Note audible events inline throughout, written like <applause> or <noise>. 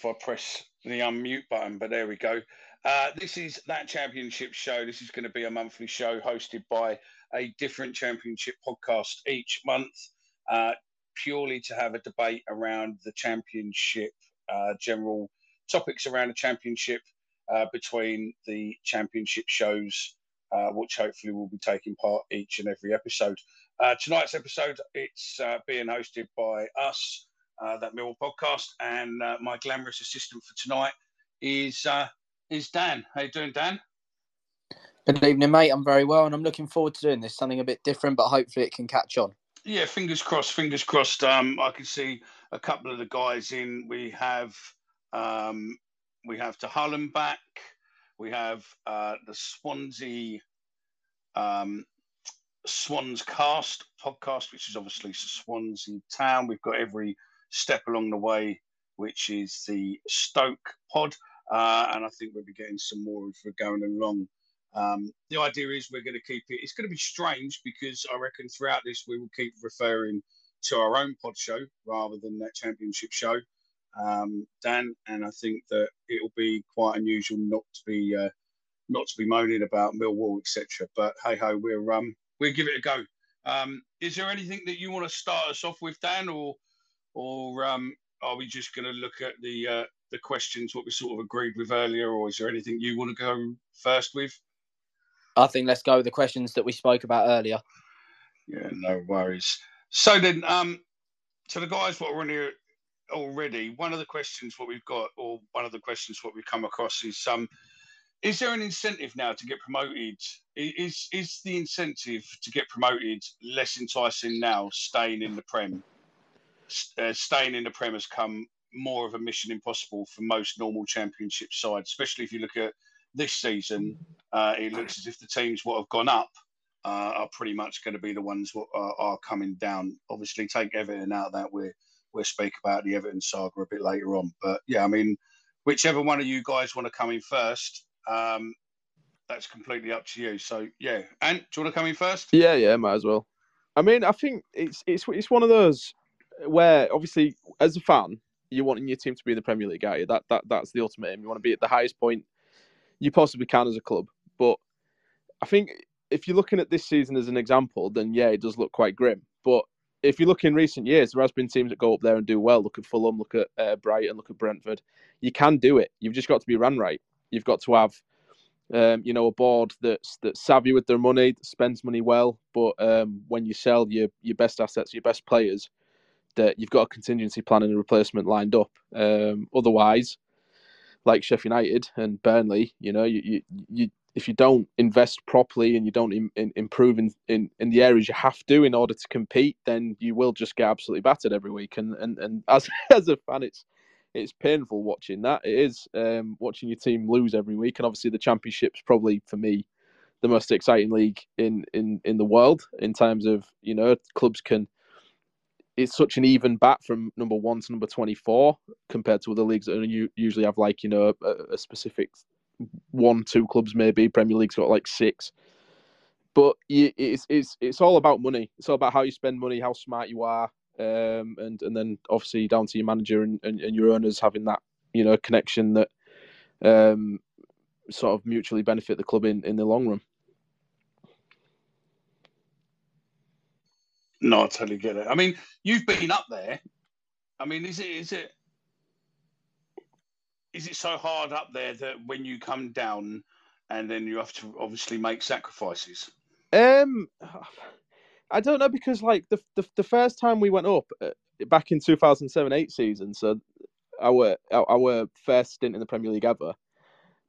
if I press the unmute button, but there we go. Uh, this is that championship show. This is going to be a monthly show hosted by a different championship podcast each month, uh, purely to have a debate around the championship, uh, general topics around the championship uh, between the championship shows, uh, which hopefully will be taking part each and every episode. Uh, tonight's episode, it's being hosted by us, uh, that Millwall podcast, and uh, my glamorous assistant for tonight is uh, is Dan. How you doing, Dan? Good evening, mate. I'm very well, and I'm looking forward to doing this. Something a bit different, but hopefully it can catch on. Yeah, fingers crossed. Fingers crossed. Um, I can see a couple of the guys in. We have um, we have to Hull and Back. We have uh, the Swansea um, Swans Cast podcast, which is obviously Swansea Town. We've got every step along the way, which is the Stoke pod, uh, and I think we'll be getting some more as we're going along. Um, the idea is we're going to keep it. It's going to be strange because I reckon throughout this we will keep referring to our own pod show rather than that championship show, um, Dan. And I think that it will be quite unusual not to be uh, not to be moaning about Millwall, etc. But hey ho, we're um, we'll give it a go. Um, is there anything that you want to start us off with, Dan, or or um, are we just going to look at the uh, the questions what we sort of agreed with earlier, or is there anything you want to go first with? I think let's go with the questions that we spoke about earlier. Yeah, no worries. So then, um, to the guys what are in here already, one of the questions what we've got, or one of the questions what we've come across is um, is there an incentive now to get promoted? Is is the incentive to get promoted less enticing now, staying in the Prem? Uh, staying in the Prem has come more of a mission impossible for most normal Championship sides, especially if you look at this season. Uh, it looks as if the teams what have gone up uh, are pretty much going to be the ones what are, are coming down. Obviously, take Everton out of that. We're we'll speak about the Everton saga a bit later on. But yeah, I mean, whichever one of you guys want to come in first, um, that's completely up to you. So yeah, and do you want to come in first? Yeah, yeah, might as well. I mean, I think it's it's it's one of those where obviously as a fan, you're wanting your team to be in the Premier League, are you? That that that's the ultimate aim. You want to be at the highest point you possibly can as a club. But I think if you're looking at this season as an example, then yeah, it does look quite grim. But if you look in recent years, there has been teams that go up there and do well. Look at Fulham, look at uh, Brighton, look at Brentford. You can do it. You've just got to be run right. You've got to have, um, you know, a board that's that's savvy with their money, spends money well. But um, when you sell your your best assets, your best players, that you've got a contingency plan and a replacement lined up. Um, otherwise, like Sheffield United and Burnley, you know, you, you, you if you don't invest properly and you don't in, in, improve in, in, in the areas you have to in order to compete, then you will just get absolutely battered every week. And and, and <laughs> as as a fan, it's it's painful watching that. It is um, watching your team lose every week, and obviously the championship's probably for me the most exciting league in in in the world in terms of you know clubs can. It's such an even bat from number one to number twenty-four compared to other leagues that you usually have like you know a, a specific one, two clubs maybe. Premier League's got like six, but it's it's it's all about money. It's all about how you spend money, how smart you are, um, and and then obviously down to your manager and, and, and your owners having that you know connection that um, sort of mutually benefit the club in, in the long run. No, I totally get it. I mean, you've been up there. I mean, is it is it is it so hard up there that when you come down and then you have to obviously make sacrifices? Um, I don't know because like the the, the first time we went up uh, back in two thousand seven eight season, so our our our first stint in the Premier League ever.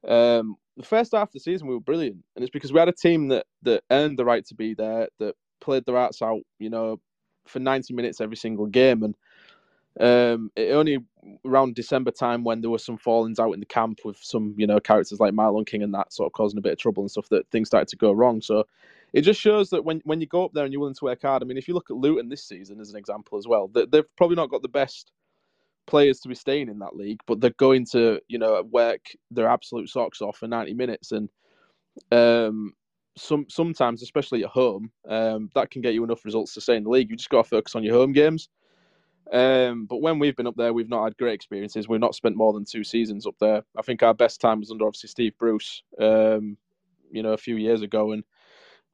Um, the first half of the season we were brilliant, and it's because we had a team that that earned the right to be there, that played their hearts out, you know, for ninety minutes every single game, and Um, it only around December time when there were some fallings out in the camp with some, you know, characters like Marlon King and that sort of causing a bit of trouble and stuff that things started to go wrong. So it just shows that when, when you go up there and you're willing to work hard, I mean, if you look at Luton this season as an example as well, they, they've probably not got the best players to be staying in that league, but they're going to, you know, work their absolute socks off for 90 minutes. And um, some sometimes, especially at home, um, that can get you enough results to stay in the league. You just got to focus on your home games. Um, but when we've been up there, we've not had great experiences. We've not spent more than two seasons up there. I think our best time was under obviously Steve Bruce, um, you know, a few years ago, and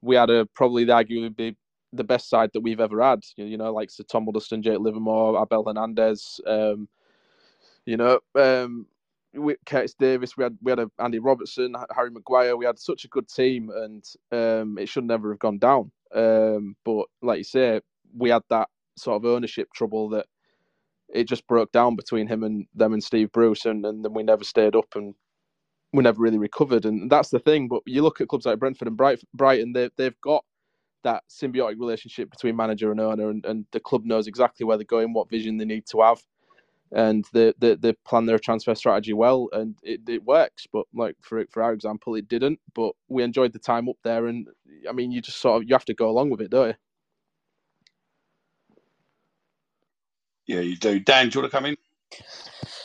we had a probably arguably the best side that we've ever had. You know, like Sir Tom Huddlestone, Jake Livermore, Abel Hernandez, um, you know, um, Curtis Davies. We had we had a Andy Robertson, Harry Maguire. We had such a good team, and um, it should never have gone down. Um, but like you say, we had that sort of ownership trouble that it just broke down between him and them and Steve Bruce, and, and then we never stayed up and we never really recovered. And that's the thing. But you look at clubs like Brentford and Brighton, they, they've got that symbiotic relationship between manager and owner, and, and the club knows exactly where they're going, what vision they need to have, and they, they, they plan their transfer strategy well, and it, it works. But like for for our example, it didn't. But we enjoyed the time up there, and I mean, you just sort of you have to go along with it, don't you? Yeah, you do. Dan, do you want to come in?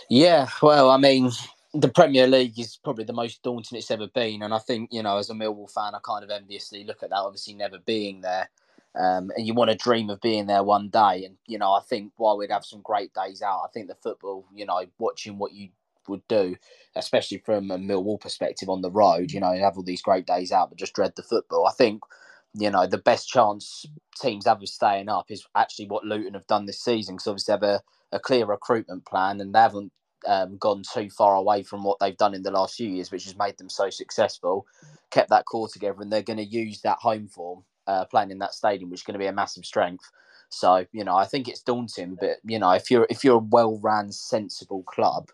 Yeah, well, I mean, the Premier League is probably the most daunting it's ever been, and I think you know, as a Millwall fan, I kind of enviously look at that. Obviously, never being there, um, and you want to dream of being there one day. And you know, I think while we'd have some great days out, I think the football, you know, watching what you would do, especially from a Millwall perspective on the road, you know, you have all these great days out, but just dread the football. I think you know, the best chance teams have of staying up is actually what Luton have done this season because obviously they have a, a clear recruitment plan and they haven't um, gone too far away from what they've done in the last few years, which has made them so successful. Kept that core together, and they're going to use that home form uh, playing in that stadium, which is going to be a massive strength. So you know, I think it's daunting, but you know, if you're if you're a well-ran, sensible club,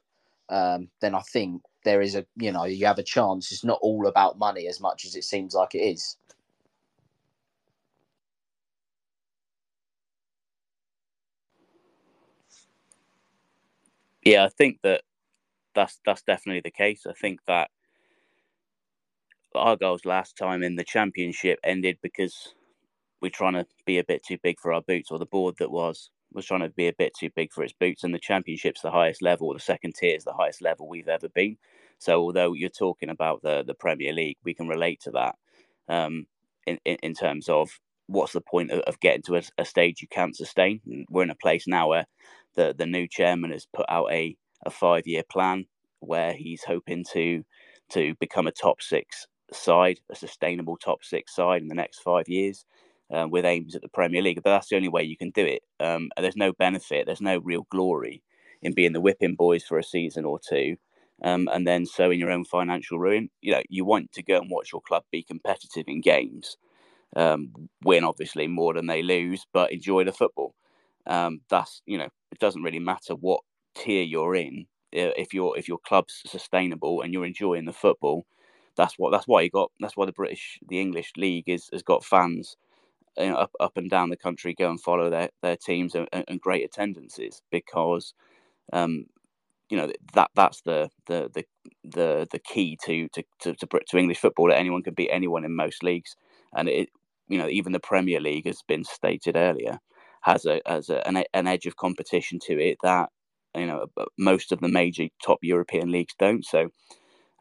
um, then I think there is a you know you have a chance. It's not all about money as much as it seems like it is. Yeah, I think that that's that's definitely the case. I think that Argyle's last time in the championship ended because we're trying to be a bit too big for our boots, or the board that was was trying to be a bit too big for its boots. And the championship's the highest level, the second tier is the highest level we've ever been. So although you're talking about the the Premier League, we can relate to that um, in, in, in terms of what's the point of, of getting to a, a, stage you can't sustain. We're in a place now where the the new chairman has put out a a five year plan where he's hoping to to become a top six side, a sustainable top six side in the next five years. Uh, with aims at the Premier League, but that's the only way you can do it. Um, there's no benefit, there's no real glory in being the whipping boys for a season or two, um, and then sowing your own financial ruin. You know, you want to go and watch your club be competitive in games, um, win obviously more than they lose, but enjoy the football. Um, that's you know, it doesn't really matter what tier you're in. If your if your club's sustainable and you're enjoying the football, that's what that's why you got. That's why the British, the English league is has got fans you know, up up and down the country go and follow their their teams and, and great attendances because um, you know that that's the the the the, the key to, to to to English football that anyone can beat anyone in most leagues and it you know even the Premier League has been stated earlier has a has a, an, an edge of competition to it that you know most of the major top European leagues don't. So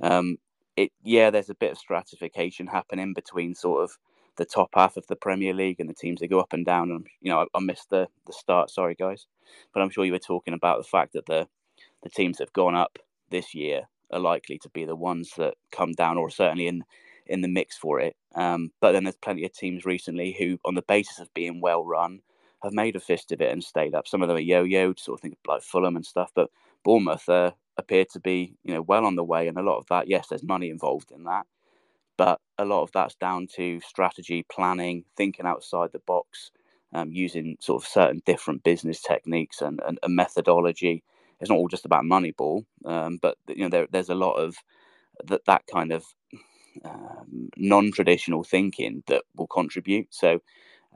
um, it yeah, there's a bit of stratification happening between sort of the top half of the Premier League and the teams that go up and down. And you know, I, I missed the the start. Sorry, guys, but I'm sure you were talking about the fact that the the teams that have gone up this year are likely to be the ones that come down, or certainly in in the mix for it. Um, but then there's plenty of teams recently who, on the basis of being well run, have made a fist of it and stayed up. Some of them are yo-yoed, sort of think like Fulham and stuff, but Bournemouth uh, appear to be, you know, well on the way. And a lot of that, yes, there's money involved in that, but a lot of that's down to strategy, planning, thinking outside the box, um, using sort of certain different business techniques and, and, methodology. It's not all just about Moneyball, um, but you know, there, there's a lot of that that kind of um, non-traditional thinking that will contribute. So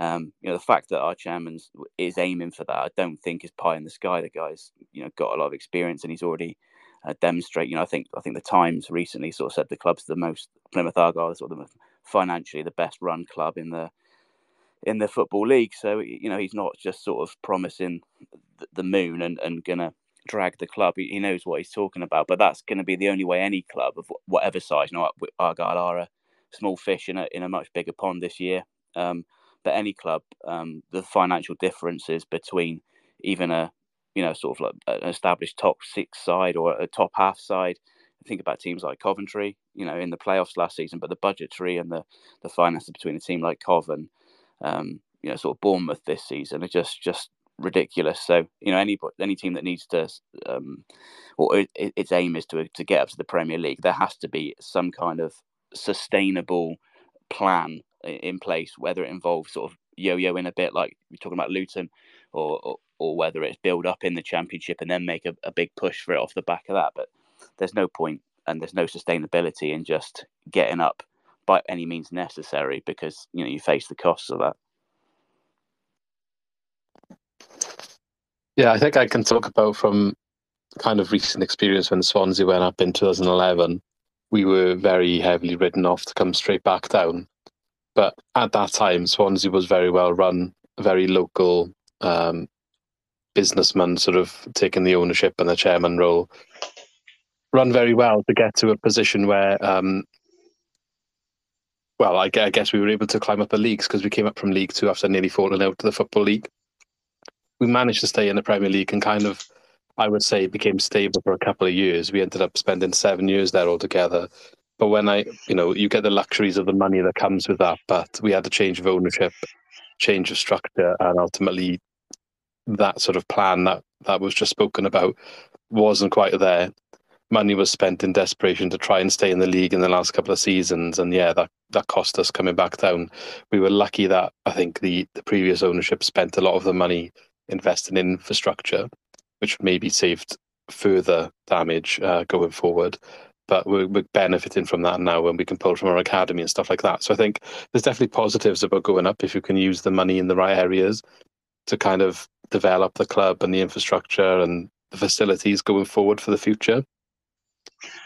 Um, you know, the fact that our chairman is aiming for that, I don't think is pie in the sky. The guy's, you know, got a lot of experience and he's already uh, demonstrate. You know, I think I think the Times recently sort of said the club's the most Plymouth Argyle, sort of the financially the best run club in the in the football league. So you know, he's not just sort of promising the moon and and gonna drag the club. He, knows what he's talking about. But that's going to be the only way any club of whatever size. You know, Argyle are a small fish in a in a much bigger pond this year. Um, but any club, um, the financial differences between even a you know sort of like an established top six side or a top half side. Think about teams like Coventry, you know, in the playoffs last season, but the budgetary and the the finances between a team like Cov and um, you know sort of Bournemouth this season are just just ridiculous. So you know, any any team that needs to, um, or it, its aim is to to get up to the Premier League, there has to be some kind of sustainable plan in place, whether it involves sort of yo-yoing a bit, like we're talking about Luton, or, or, or whether it's build up in the Championship and then make a, a big push for it off the back of that. But there's no point and there's no sustainability in just getting up by any means necessary because you know you face the costs of that. Yeah, I think I can talk about from kind of recent experience when Swansea went up in 2011. We were very heavily ridden off to come straight back down. But at that time, Swansea was very well run, very local um, businessman, sort of taking the ownership and the chairman role. Run very well to get to a position where, um, well, I, I guess we were able to climb up the leagues because we came up from League Two after nearly falling out to the Football League we managed to stay in the Premier League and kind of, I would say, became stable for a couple of years. We ended up spending seven years there altogether. But when I, you know, you get the luxuries of the money that comes with that, but we had a change of ownership, change of structure, and ultimately that sort of plan that that was just spoken about wasn't quite there. Money was spent in desperation to try and stay in the league in the last couple of seasons, and yeah, that that cost us coming back down. We were lucky that I think the the previous ownership spent a lot of the money invest in infrastructure, which maybe saved further damage uh, going forward. But we're, we're, benefiting from that now when we can pull from our academy and stuff like that. So I think there's definitely positives about going up if you can use the money in the right areas to kind of develop the club and the infrastructure and the facilities going forward for the future.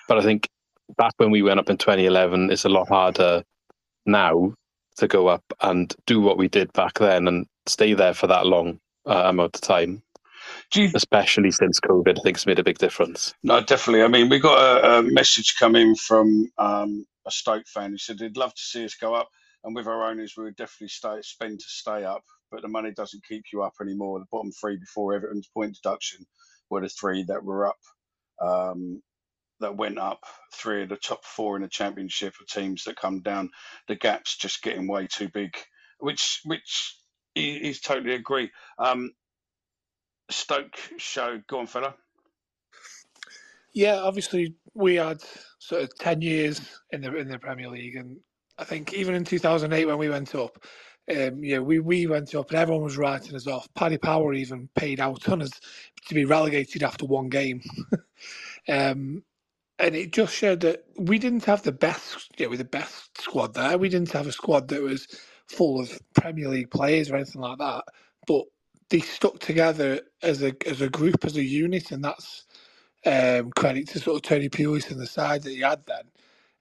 But I think back when we went up in 2011, it's a lot harder now to go up and do what we did back then and stay there for that long uh, amount of time. You, especially since COVID, I think it's made a big difference. No, definitely. I mean, we got a, a message coming from um, a Stoke fan who said they'd love to see us go up, and with our owners, we would definitely stay, spend to stay up, but the money doesn't keep you up anymore. The bottom three before Everton's point deduction were the three that were up, um, that went up. Three of the top four in the championship are teams that come down. The gap's just getting way too big, which which he's totally agree. Um, Stoke show, go on, fella. Yeah, obviously we had sort of ten years in the in the Premier League, and I think even in 2008 when we went up, um, yeah, we, we went up and everyone was writing us off. Paddy Power even paid out on us to be relegated after one game. <laughs> um, and it just showed that we didn't have the best, yeah, with the best squad there. We didn't have a squad that was full of Premier League players or anything like that, but they stuck together as a as a group, as a unit, and that's um, credit to sort of Tony Pulis and the side that he had then.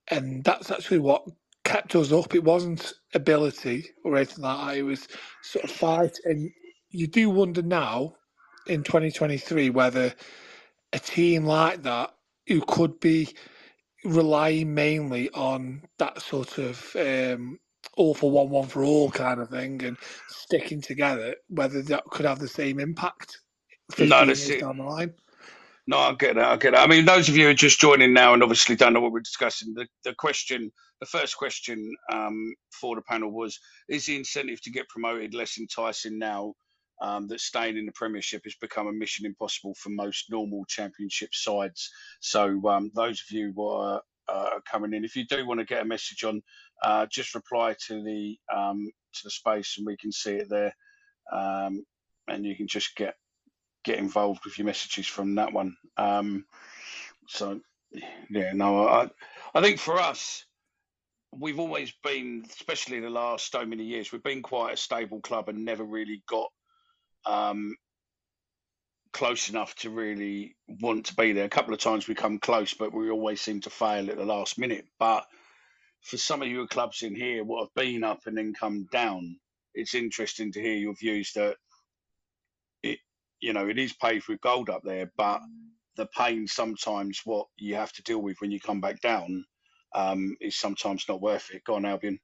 And that's actually what kept us up. It wasn't ability or anything like that. It was sort of fight. And you do wonder now in 2023 whether a team like that who could be relying mainly on that sort of um, all for one, one for all kind of thing, and sticking together, whether that could have the same impact. No, that's it. Down the line. No, I get that. I get that. I mean, those of you who are just joining now and obviously don't know what we're discussing, the, the question, the first question um, for the panel was: Is the incentive to get promoted less enticing now um, that staying in the Premiership has become a mission impossible for most normal Championship sides? So, um, those of you who are uh, coming in, if you do want to get a message on uh, just reply to the um, to the space and we can see it there, um, and you can just get get involved with your messages from that one. Um, so yeah, no, I I think for us, we've always been, especially in the last so many years, we've been quite a stable club and never really got um, close enough to really want to be there. A couple of times we come close, but we always seem to fail at the last minute. But for some of your clubs in here, what have been up and then come down, it's interesting to hear your views that it, you know, it is paved with gold up there, but the pain sometimes what you have to deal with when you come back down um, is sometimes not worth it. Go on, Albion.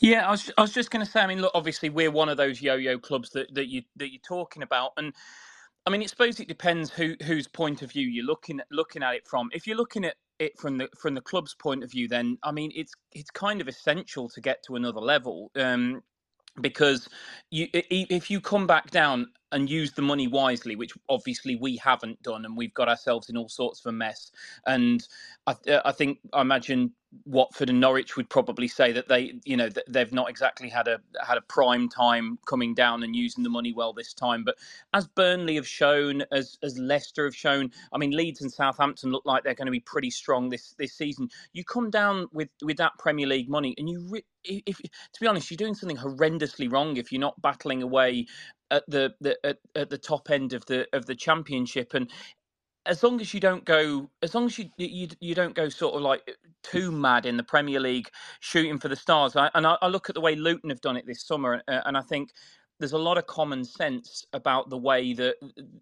Yeah, I was, I was just going to say. I mean, look, obviously we're one of those yo-yo clubs that, that you that you're talking about, and I mean, I suppose it depends who whose point of view you're looking at looking at it from. If you're looking at it from the from the club's point of view, then I mean, it's it's kind of essential to get to another level. Um, because you if you come back down and use the money wisely which obviously we haven't done and we've got ourselves in all sorts of a mess and i, I think i imagine Watford and Norwich would probably say that they, you know, they've not exactly had a had a prime time coming down and using the money well this time. But as Burnley have shown, as as Leicester have shown, I mean, Leeds and Southampton look like they're going to be pretty strong this this season. You come down with with that Premier League money, and you, re- if to be honest, you're doing something horrendously wrong if you're not battling away at the, the at, at the top end of the of the championship and as long as you don't go, as long as you you, you don't go sort of like too mad in the Premier League shooting for the stars. I, and I, I, look at the way Luton have done it this summer, uh, and I think there's a lot of common sense about the way that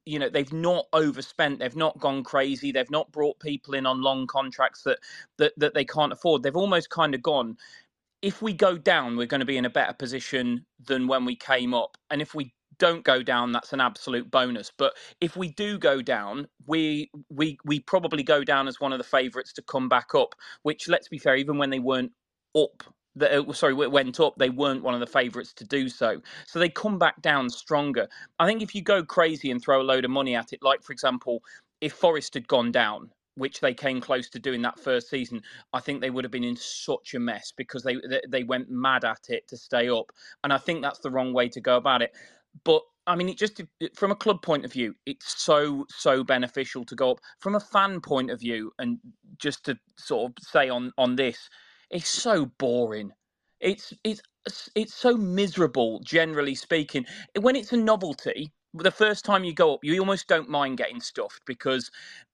you know they've not overspent, they've not gone crazy, they've not brought people in on long contracts that that that they can't afford. They've almost kind of gone. If we go down, we're going to be in a better position than when we came up, and if we don't go down, that's an absolute bonus. But if we do go down, we we we probably go down as one of the favourites to come back up. Which, let's be fair, even when they weren't up, uh, sorry, went up, they weren't one of the favourites to do so. So they come back down stronger. I think if you go crazy and throw a load of money at it, like for example, if Forest had gone down, which they came close to doing that first season, I think they would have been in such a mess because they they went mad at it to stay up, and I think that's the wrong way to go about it but I mean, it just from a club point of view, it's so so beneficial to go up. From a fan point of view, and just to sort of say on on this, it's so boring. It's it's it's so miserable, generally speaking. When it's a novelty, the first time you go up, you almost don't mind getting stuffed because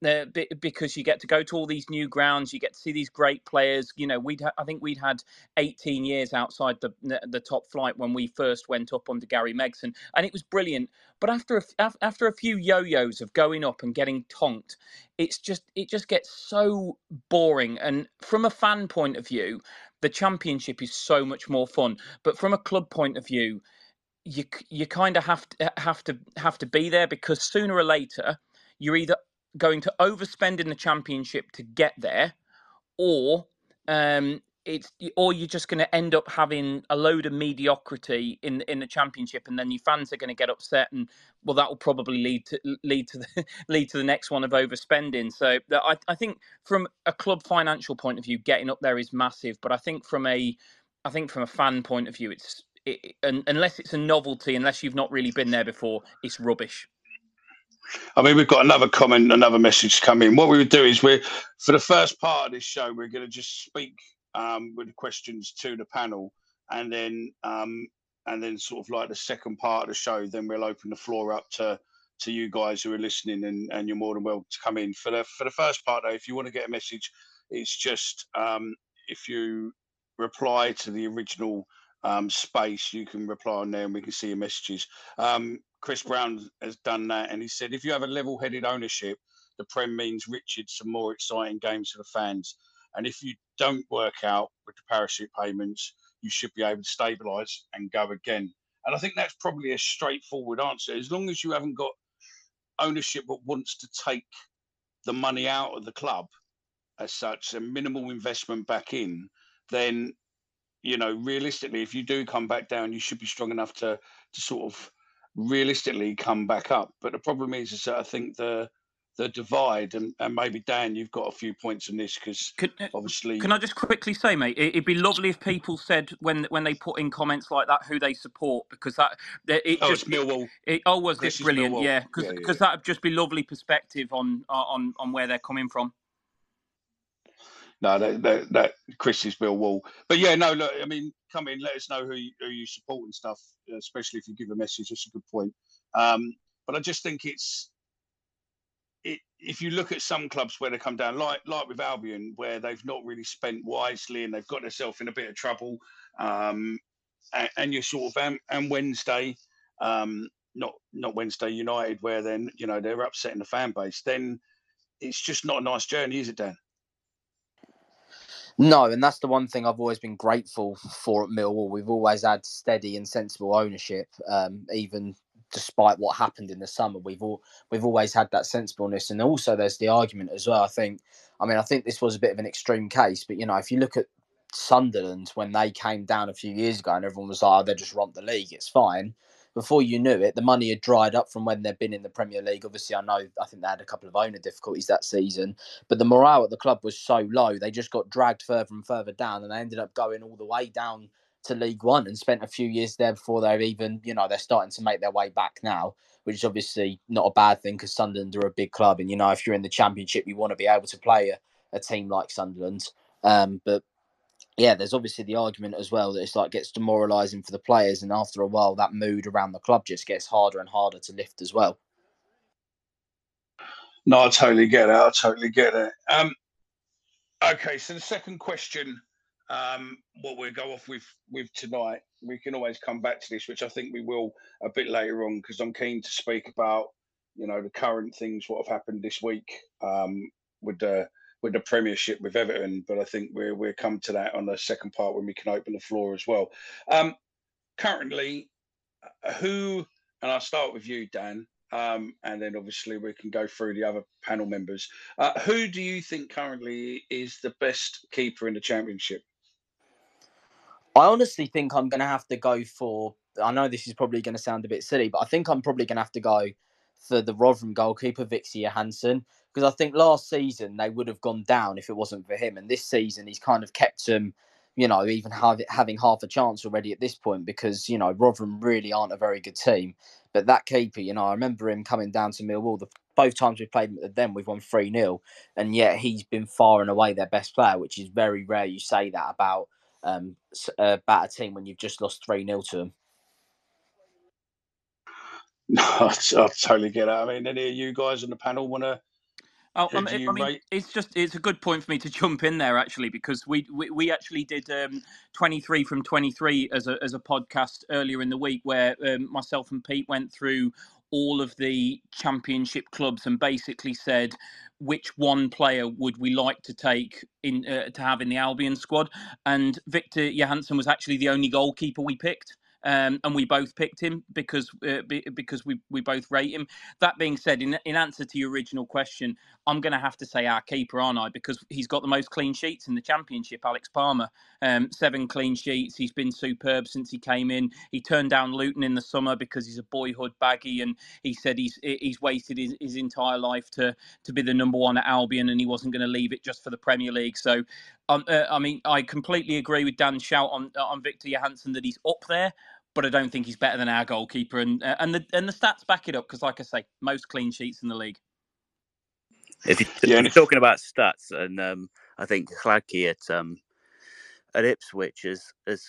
uh, because you get to go to all these new grounds, you get to see these great players. You know, we'd ha- I think we'd had 18 years outside the the top flight when we first went up under Gary Megson, and it was brilliant. But after a, after a few yo-yos of going up and getting tonked, it's just it just gets so boring. And from a fan point of view, the championship is so much more fun. But from a club point of view you you kind of have to have to have to be there because sooner or later you're either going to overspend in the championship to get there, or um, it's or you're just going to end up having a load of mediocrity in in the championship, and then your fans are going to get upset, and well, that will probably lead to lead to the <laughs> lead to the next one of overspending. So I I think from a club financial point of view, getting up there is massive, but I think from a I think from a fan point of view, it's it, unless it's a novelty, unless you've not really been there before, it's rubbish. I mean, we've got another comment, another message coming. What we would do is we're for the first part of this show, we're going to just speak um, with questions to the panel, and then um, and then sort of like the second part of the show, then we'll open the floor up to to you guys who are listening, and, and you're more than welcome to come in for the for the first part. Though, if you want to get a message, it's just um, if you reply to the original um, space, you can reply on there and we can see your messages. Um, Chris Brown has done that, and he said, if you have a level-headed ownership, the Prem means Richard some more exciting games for the fans. And if you don't work out with the parachute payments, you should be able to stabilise and go again. And I think that's probably a straightforward answer. As long as you haven't got ownership that wants to take the money out of the club as such, a minimal investment back in, then you know, realistically, if you do come back down, you should be strong enough to to sort of realistically come back up. But the problem is, is that I think the the divide, and, and maybe Dan, you've got a few points on this because uh, obviously. Can I just quickly say, mate, it'd be lovely if people said when when they put in comments like that who they support because that it oh, just it's Millwall. It, oh, was this brilliant? Millwall. Yeah, because because yeah, yeah. that'd just be lovely perspective on on on where they're coming from. No, that, that, that Chris is Millwall. But yeah, no, look, I mean, come in, let us know who you, who you support and stuff, especially if you give a message. That's a good point. Um, but I just think it's it, if you look at some clubs where they come down, like like with Albion, where they've not really spent wisely and they've got themselves in a bit of trouble, um, and, and you're sort of and, and Wednesday, um, not not Wednesday United, where then you know they're upsetting the fan base, then it's just not a nice journey, is it, Dan? No, and that's the one thing I've always been grateful for at Millwall. We've always had steady and sensible ownership, um, even despite what happened in the summer. We've all we've always had that sensibleness, and also there's the argument as well. I think, I mean, I think this was a bit of an extreme case, but you know, if you look at Sunderland when they came down a few years ago, and everyone was like, oh, "They just romp the league, it's fine." Before you knew it, the money had dried up from when they'd been in the Premier League. Obviously, I know I think they had a couple of owner difficulties that season, but the morale at the club was so low, they just got dragged further and further down, and they ended up going all the way down to League One and spent a few years there before they're even, you know, they're starting to make their way back now, which is obviously not a bad thing because Sunderland are a big club. And, you know, if you're in the Championship, you want to be able to play a, a team like Sunderland. Um, but yeah, there's obviously the argument as well that it's like gets demoralising for the players. And after a while, that mood around the club just gets harder and harder to lift as well. No, I totally get it. I totally get it. Um, okay, so the second question um, what we'll go off with with tonight. We can always come back to this, which I think we will a bit later on, because I'm keen to speak about you know the current things what have happened this week um, with the with the Premiership with Everton. But I think we're we'll come to that on the second part when we can open the floor as well. Um, currently, uh, who and I'll start with you, Dan. Um, and then obviously we can go through the other panel members. Uh, who do you think currently is the best keeper in the championship? I honestly think I'm going to have to go for. I know this is probably going to sound a bit silly, but I think I'm probably going to have to go for the Rotherham goalkeeper, Viktor Johansson, because I think last season they would have gone down if it wasn't for him. And this season he's kind of kept them, you know, even have, having half a chance already at this point because, you know, Rotherham really aren't a very good team. But that keeper, you know, I remember him coming down to Millwall. The, both times we played them, we've won 3 0. And yet he's been far and away their best player, which is very rare you say that about um, about a team when you've just lost 3 0 to them. <laughs> No, I, totally get it. I mean, any of you guys on the panel want to Oh, I mean, I mean, it's just it's a good point for me to jump in there actually because we we, we actually did um, 23 from 23 as a as a podcast earlier in the week where um, myself and Pete went through all of the championship clubs and basically said which one player would we like to take in uh, to have in the Albion squad, and Viktor Johansson was actually the only goalkeeper we picked um, and we both picked him because uh, because we we both rate him. That being said, in in answer to your original question, I'm going to have to say our keeper, aren't I? Because he's got the most clean sheets in the championship. Alex Palmer, um, seven clean sheets. He's been superb since he came in. He turned down Luton in the summer because he's a boyhood baggy, and he said he's he's waited his, his entire life to to be the number one at Albion, and he wasn't going to leave it just for the Premier League. So um, uh, I mean, I completely agree with Dan's shout on on Viktor Johansson that he's up there, but I don't think he's better than our goalkeeper. And uh, and the and the stats back it up because, like I say, most clean sheets in the league. If, you, yeah, if you're talking about stats, and um, I think Hladky at um, at Ipswich has has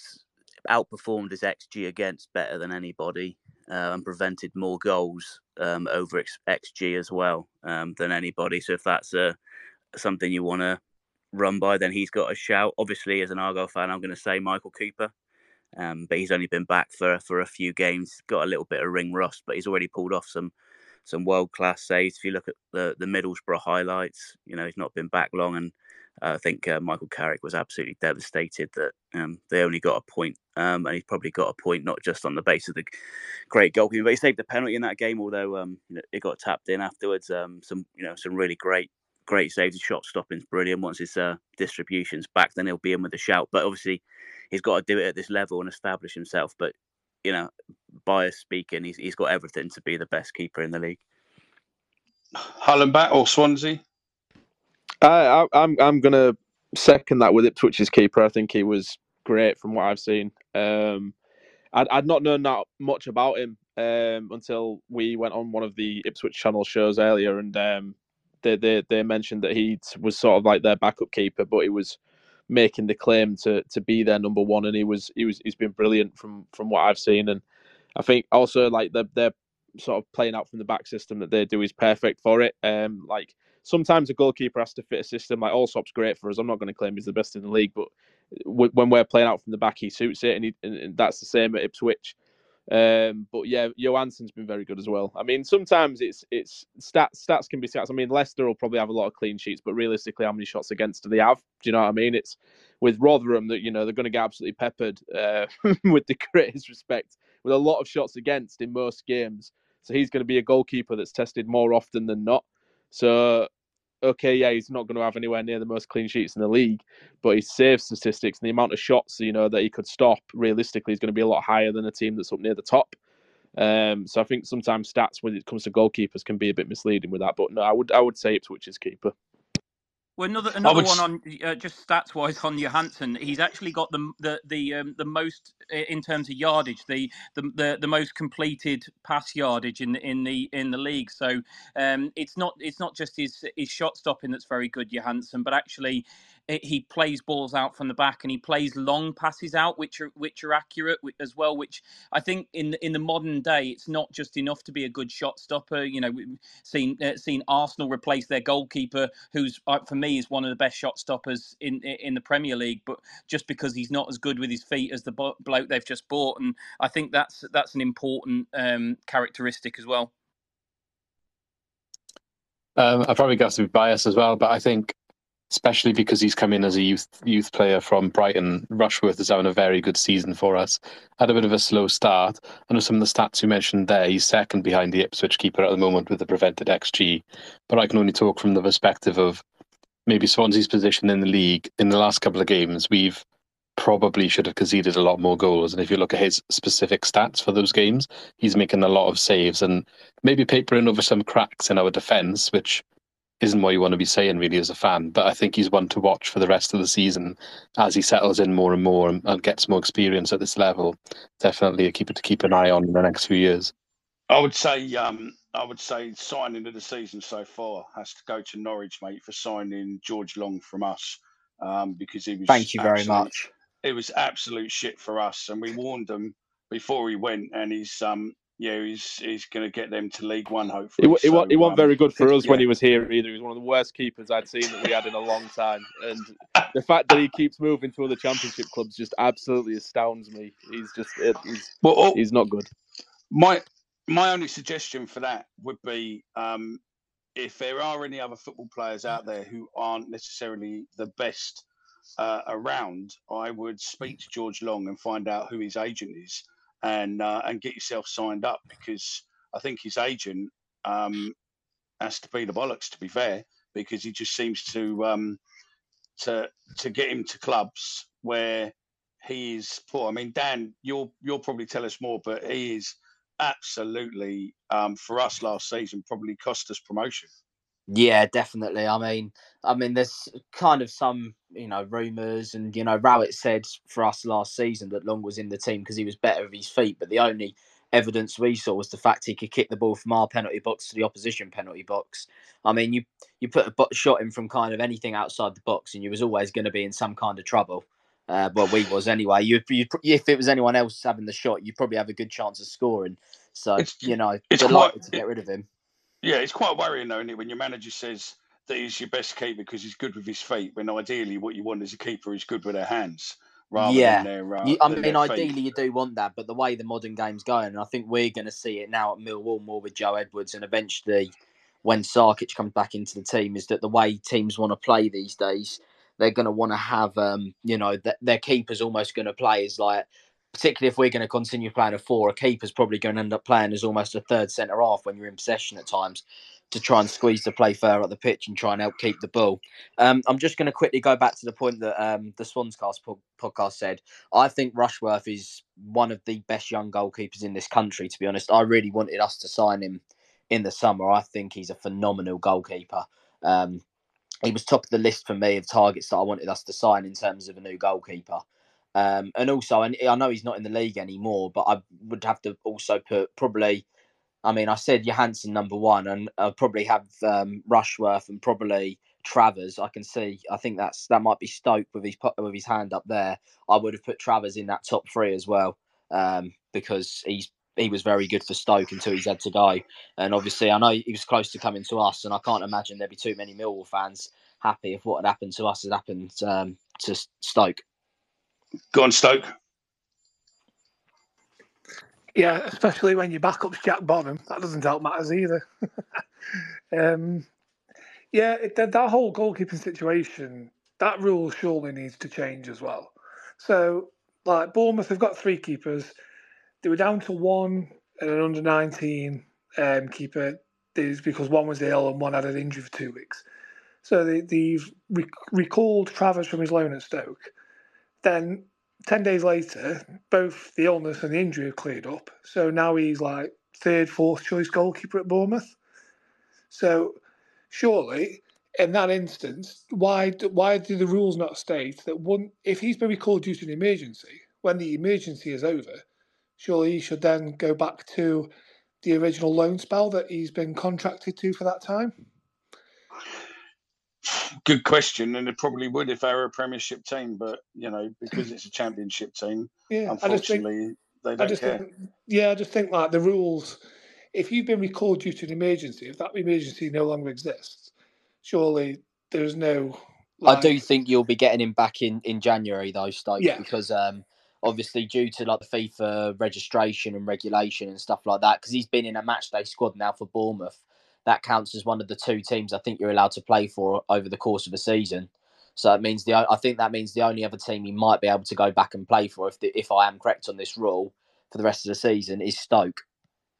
outperformed his xG against better than anybody. Uh, and prevented more goals um, over xG as well um, than anybody. So if that's uh, something you want to run by, then he's got a shout. Obviously, as an Argyle fan, I'm going to say Michael Cooper, um, but he's only been back for for a few games. Got a little bit of ring rust, but he's already pulled off some some world class saves. If you look at the the Middlesbrough highlights, you know he's not been back long, and uh, I think uh, Michael Carrick was absolutely devastated that um, they only got a point, um, and he's probably got a point not just on the base of the great goalkeeping, but he saved the penalty in that game. Although um, you know, it got tapped in afterwards, um, some you know some really great great saves. His shot stopping's brilliant. Once his uh, distribution's back, then he'll be in with a shout. But obviously, he's got to do it at this level and establish himself. But you know, bias speaking, he's he's got everything to be the best keeper in the league. Hull and Back or Swansea? I, I, I'm I'm gonna second that with Ipswich's keeper. I think he was great from what I've seen. Um, I'd, I'd not known that much about him um, until we went on one of the Ipswich Channel shows earlier, and um, they they, they mentioned that he was sort of like their backup keeper, but he was making the claim to to be their number one, and he was he was he's been brilliant from from what I've seen, and I think also like the their sort of playing out from the back system that they do is perfect for it. Um, like sometimes a goalkeeper has to fit a system. Like Allsop's great for us. I'm not going to claim he's the best in the league, but when we're playing out from the back, he suits it, and, he, and that's the same at Ipswich. Um, but yeah, Johansson's been very good as well. I mean, sometimes it's it's stats stats can be stats. I mean, Leicester will probably have a lot of clean sheets, but realistically, how many shots against do they have? Do you know what I mean? It's with Rotherham that you know they're going to get absolutely peppered uh, <laughs> with the greatest respect, with a lot of shots against in most games. So he's going to be a goalkeeper that's tested more often than not. So okay, yeah, he's not going to have anywhere near the most clean sheets in the league, but his save statistics and the amount of shots you know that he could stop realistically is going to be a lot higher than a team that's up near the top. Um, so I think sometimes stats when it comes to goalkeepers can be a bit misleading with that. But no, I would I would say Ipswich's keeper. Well, another another one on uh, just stats wise on Johansson, He's actually got the the the um, the most in terms of yardage, the, the the the most completed pass yardage in the in the in the league. So um, it's not it's not just his his shot stopping that's very good, Johansson, but actually he plays balls out from the back and he plays long passes out, which are which are accurate as well. Which I think in in the modern day, it's not just enough to be a good shot stopper. You know, we've seen uh, seen Arsenal replace their goalkeeper, who's uh, for me is one of the best shot stoppers in in the Premier League, but just because he's not as good with his feet as the bloke they've just bought, and I think that's that's an important um, characteristic as well. Um, I probably got to be biased as well, but I think especially because he's come in as a youth youth player from Brighton. Rushworth is having a very good season for us. Had a bit of a slow start. I know some of the stats you mentioned there. He's second behind the Ipswich keeper at the moment with the prevented xG, but I can only talk from the perspective of maybe Swansea's position in the league. In the last couple of games, we've probably should have conceded a lot more goals. And if you look at his specific stats for those games, he's making a lot of saves and maybe papering over some cracks in our defence, which isn't what you want to be saying really as a fan. But I think he's one to watch for the rest of the season as he settles in more and more and, and gets more experience at this level. Definitely a keeper to keep an eye on in the next few years. I would say um, I would say signing of the season so far has to go to Norwich, mate, for signing George Long from us um, because he was. Thank you very much. It was absolute shit for us, and we warned them before he went, and he's um, yeah, he's he's going to get them to League One. Hopefully, he, so, he wasn't um, very good for us yeah. when he was here either. He was one of the worst keepers I'd seen that we had in a long time, and the fact that he keeps moving to other Championship clubs just absolutely astounds me. He's just he's well, oh, he's not good. My my only suggestion for that would be um, if there are any other football players out there who aren't necessarily the best uh, around, I would speak to George Long and find out who his agent is and uh, and get yourself signed up because I think his agent um, has to be the bollocks to be fair because he just seems to um, to to get him to clubs where he is poor. I mean, Dan, you'll you'll probably tell us more, but he is absolutely um, for us last season probably cost us promotion. Yeah, definitely. I mean, I mean, there's kind of some, you know, rumours, and you know, Rowett said for us last season that Long was in the team because he was better with his feet, but the only evidence we saw was the fact he could kick the ball from our penalty box to the opposition penalty box. I mean, you you put a shot in from kind of anything outside the box, and you was always going to be in some kind of trouble. Uh, well, we was anyway. You, you, if it was anyone else having the shot, you'd probably have a good chance of scoring. So it's, you know, it's delighted quite, to get rid of him. Yeah, it's quite worrying though, isn't it, when your manager says that he's your best keeper because he's good with his feet, when ideally what you want as a keeper is good with their hands. Rather yeah, their, uh, I mean, ideally you do want that, but the way the modern game's going, and I think we're going to see it now at Millwall more with Joe Edwards, and eventually when Sarkic comes back into the team, is that the way teams want to play these days, they're going to want to have, um, you know, th- their keepers almost going to play as like particularly if we're going to continue playing a four, a keeper's probably going to end up playing as almost a third centre half when you're in possession at times to try and squeeze the play further at the pitch and try and help keep the ball. Um, I'm just going to quickly go back to the point that um, the Swanscast po- podcast said. I think Rushworth is one of the best young goalkeepers in this country, to be honest. I really wanted us to sign him in the summer. I think he's a phenomenal goalkeeper. Um, he was top of the list for me of targets that I wanted us to sign in terms of a new goalkeeper. Um, and also, and I know he's not in the league anymore, but I would have to also put probably I mean, I said Johansson number one, and I'll probably have um, Rushworth and probably Travers. I can see. I think that's that might be Stoke with his with his hand up there. I would have put Travers in that top three as well um, because he's he was very good for Stoke until he's had to go. And obviously, I know he was close to coming to us, and I can't imagine there'd be too many Millwall fans happy if what had happened to us had happened um, to Stoke. Go on, Stoke. Yeah, especially when your backup's Jack Bonham. That doesn't help matters either. <laughs> um, yeah, it, that, that whole goalkeeping situation, that rule surely needs to change as well. So, like Bournemouth have got three keepers. They were down to one and an under 19 um, keeper is because one was ill and one had an injury for two weeks. So they, they've rec- recalled Travers from his loan at Stoke. Then 10 days later, both the illness and the injury have cleared up. So now he's like third, fourth choice goalkeeper at Bournemouth. So surely, in that instance, why why do the rules not state that one if he's been recalled due to an emergency, when the emergency is over, surely he should then go back to the original loan spell that he's been contracted to for that time? Good question, and it probably would if they were a Premiership team, but you know because it's a Championship team, Yeah, I just think unfortunately they don't just care. think, yeah, I just think like the rules. If you've been recalled due to an emergency, if that emergency no longer exists, surely there's no. I do think you'll be getting him back in in January though, Stoke, Yeah. because um, obviously due to like the FIFA registration and regulation and stuff like that, because he's been in a match day squad now for Bournemouth. That counts as one of the two teams I think you're allowed to play for over the course of a season. So it means the I think that means the only other team he might be able to go back and play for, if the, if I am correct on this rule, for the rest of the season is Stoke.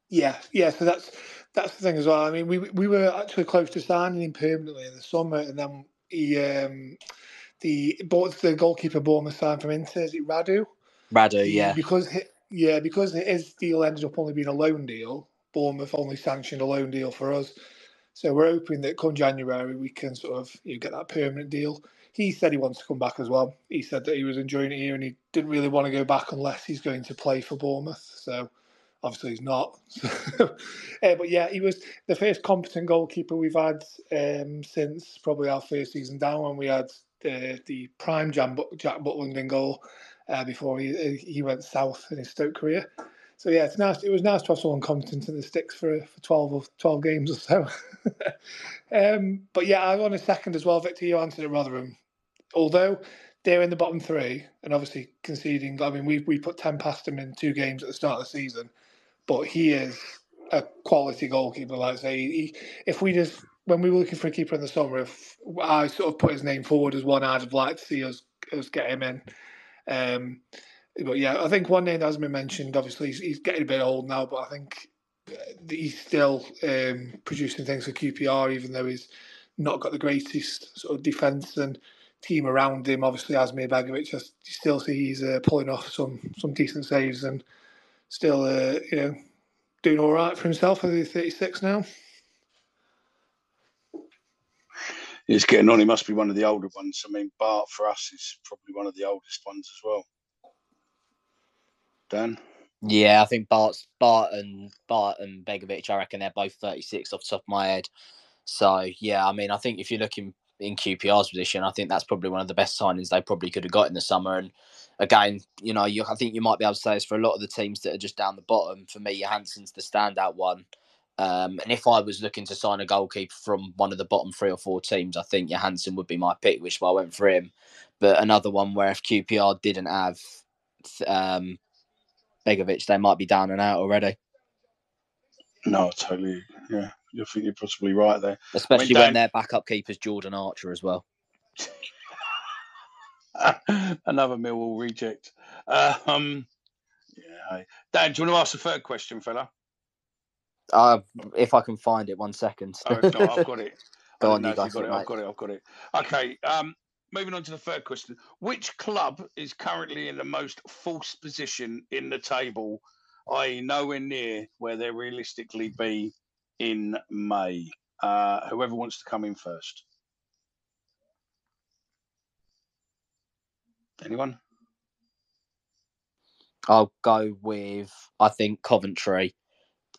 Yeah, yeah. So that's that's the thing as well. I mean, we we were actually close to signing him permanently in the summer, and then he um, the both the goalkeeper Bournemouth signed from Inter, is it Radu? Radu, yeah. Because yeah, because his deal ended up only being a loan deal. Bournemouth only sanctioned a loan deal for us, so we're hoping that come January we can sort of you know, get that permanent deal. He said he wants to come back as well. He said that he was enjoying it here and he didn't really want to go back unless he's going to play for Bournemouth. So obviously he's not. <laughs> uh, but yeah, he was the first competent goalkeeper we've had um, since probably our first season down when we had uh, the prime Jan, Jack Butland in goal uh, before he he went south in his Stoke career. So yeah, it's nice. It was nice to have someone competent in the sticks for for twelve or twelve games or so. <laughs> um, but yeah, I want a second as well, Viktor. You answered it, Rotherham. Although they're in the bottom three and obviously conceding. I mean, we we put ten past him in two games at the start of the season, but he is a quality goalkeeper. Like I say, he, if we just when we were looking for a keeper in the summer, if I sort of put his name forward as one I'd have liked to see us us get him in. Um, but yeah, I think one name that hasn't been mentioned. Obviously, he's, he's getting a bit old now, but I think uh, he's still um, producing things for QPR, even though he's not got the greatest sort of defence and team around him. Obviously, Asmir Begovic, you still see he's uh, pulling off some some decent saves and still, uh, you know, doing all right for himself. I think he's 36 now. He's getting on. He must be one of the older ones. I mean, Bart for us is probably one of the oldest ones as well. Yeah, I think Bart, Bart and Bart and Begovic, I reckon they're both 36 off top of my head. So yeah, I mean, I think if you're looking in QPR's position, I think that's probably one of the best signings they probably could have got in the summer. And again, you know, you, I think you might be able to say this for a lot of the teams that are just down the bottom. For me, Johansson's the standout one. Um, and if I was looking to sign a goalkeeper from one of the bottom three or four teams, I think Johansson would be my pick, which why I went for him. But another one where if QPR didn't have um, Begovic, they might be down and out already. no, totally. Yeah, you think you're possibly right there. Especially Dan- when their backup keeper's Jordan Archer as well. <laughs> Another Millwall reject. Um, yeah, Dan, do you want to ask the third question, fella? Uh, if I can find it, one second. Oh, not, I've got it. I <laughs> Go on, you go got it, I've got it. I've got it. Okay. Um, moving on to the third question. Which club is currently in the most false position in the table, i.e., nowhere near where they realistically be in May? Uh, whoever wants to come in first. Anyone? I'll go with I think Coventry.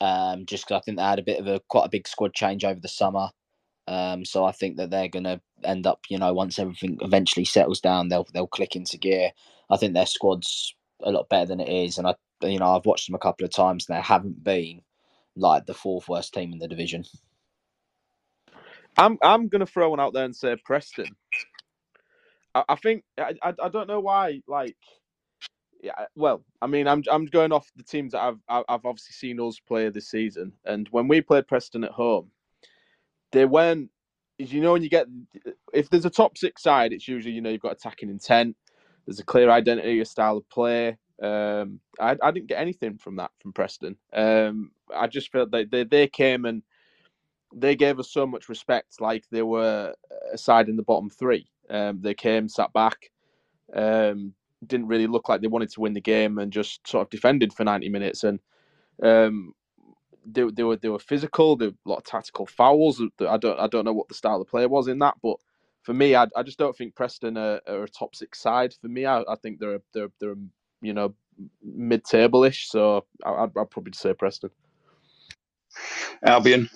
Um, just because I think they had a bit of a quite a big squad change over the summer. Um, so I think that they're going to end up, you know, once everything eventually settles down, they'll they'll click into gear. I think their squad's a lot better than it is, and I, you know, I've watched them a couple of times. and They haven't been like the fourth worst team in the division. I'm I'm gonna throw one out there and say Preston. I, I think I, I I don't know why like yeah well I mean I'm I'm going off the teams that I've I've obviously seen us play this season and when we played Preston at home they weren't you know when you get if there's a top six side it's usually you know you've got attacking intent there's a clear identity a style of play um I, I didn't get anything from that from Preston um I just felt that they, they came and they gave us so much respect, like they were a side in the bottom three. Um, they came, sat back, um, didn't really look like they wanted to win the game, and just sort of defended for ninety minutes. And um, they, they were they were physical. There were a lot of tactical fouls. Uh, I don't I don't know what the style of play was in that, but for me, I, I just don't think Preston are, are a top six side. For me, I, I think they're they're they're you know mid table ish. So I, I'd, I'd probably say Preston. Albion.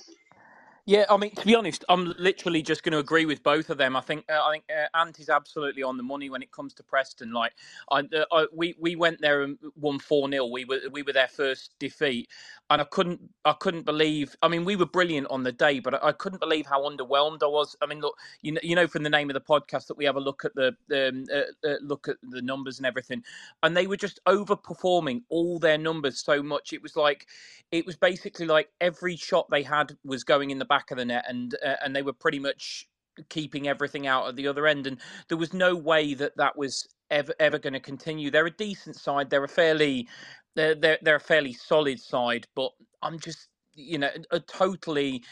Yeah, I mean, to be honest, I'm literally just going to agree with both of them. I think uh, I think uh, Ant is absolutely on the money when it comes to Preston. Like, I, uh, I, we we went there and won four 0 We were we were their first defeat, and I couldn't I couldn't believe. I mean, we were brilliant on the day, but I, I couldn't believe how underwhelmed I was. I mean, look, you know, you know from the name of the podcast that we have a look at the um, uh, uh, look at the numbers and everything, and they were just overperforming all their numbers so much. It was like, it was basically like every shot they had was going in the back back of the net, and uh, and they were pretty much keeping everything out at the other end. And there was no way that that was ever ever going to continue. They're a decent side. They're a fairly they're, they're they're a fairly solid side, but I'm just you know a totally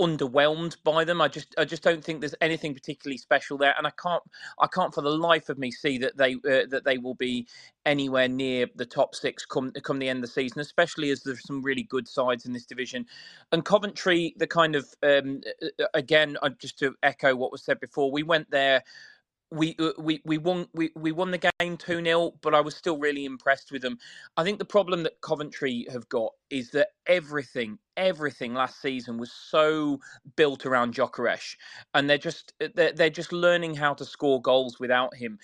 underwhelmed by them. I just I just don't think there's anything particularly special there, and I can't I can't for the life of me see that they uh, that they will be anywhere near the top six come come the end of the season, especially as there's some really good sides in this division. And Coventry, the kind of um, again, I just to echo what was said before, we went there we uh, we we won we, we won the game 2 0 but i was still really impressed with them i think the problem that coventry have got is that everything everything last season was so built around Gyökeres and they're just uh, they're, they're just learning how to score goals without him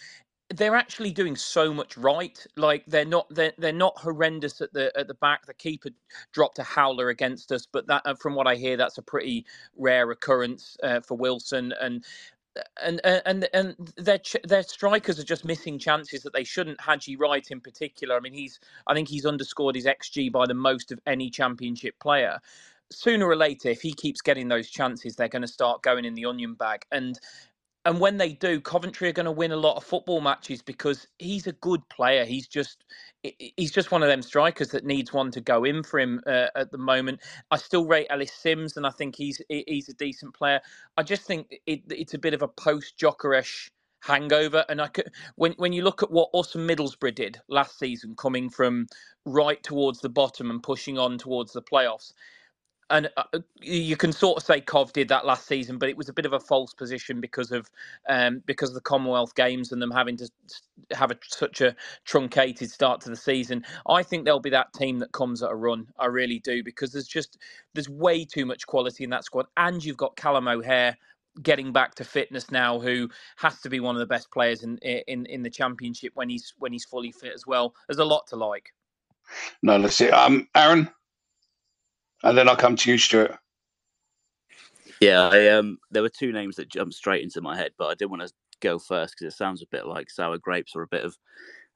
they're actually doing so much right. Like they're not they're, they're not horrendous at the at the back. The keeper dropped a howler against us, but that uh, from what I hear, that's a pretty rare occurrence uh, for Wilson. And and uh, and and their their strikers are just missing chances that they shouldn't. Haji Wright in particular. I mean, he's I think he's underscored his xG by the most of any championship player. Sooner or later, if he keeps getting those chances, they're going to start going in the onion bag. And and when they do, Coventry are going to win a lot of football matches because he's a good player. He's just he's just one of them strikers that needs one to go in for him uh, at the moment. I still rate Ellis Simms, and I think he's he's a decent player. I just think it, it's a bit of a post Gyökeres hangover. And I could, when when you look at what Usman Middlesbrough did last season, coming from right towards the bottom and pushing on towards the playoffs, and uh, uh, you can sort of say Cov did that last season, but it was a bit of a false position because of um, because of the Commonwealth Games and them having to have a, such a truncated start to the season. I think there'll be that team that comes at a run. I really do because there's just there's way too much quality in that squad, and you've got Callum O'Hare getting back to fitness now, who has to be one of the best players in in in the championship when he's when he's fully fit as well. There's a lot to like. No, let's see. Um, Aaron and then I'll come to you, Stuart. Yeah, I, um, there were two names that jumped straight into my head, but I didn't want to go first because it sounds a bit like sour grapes or a bit of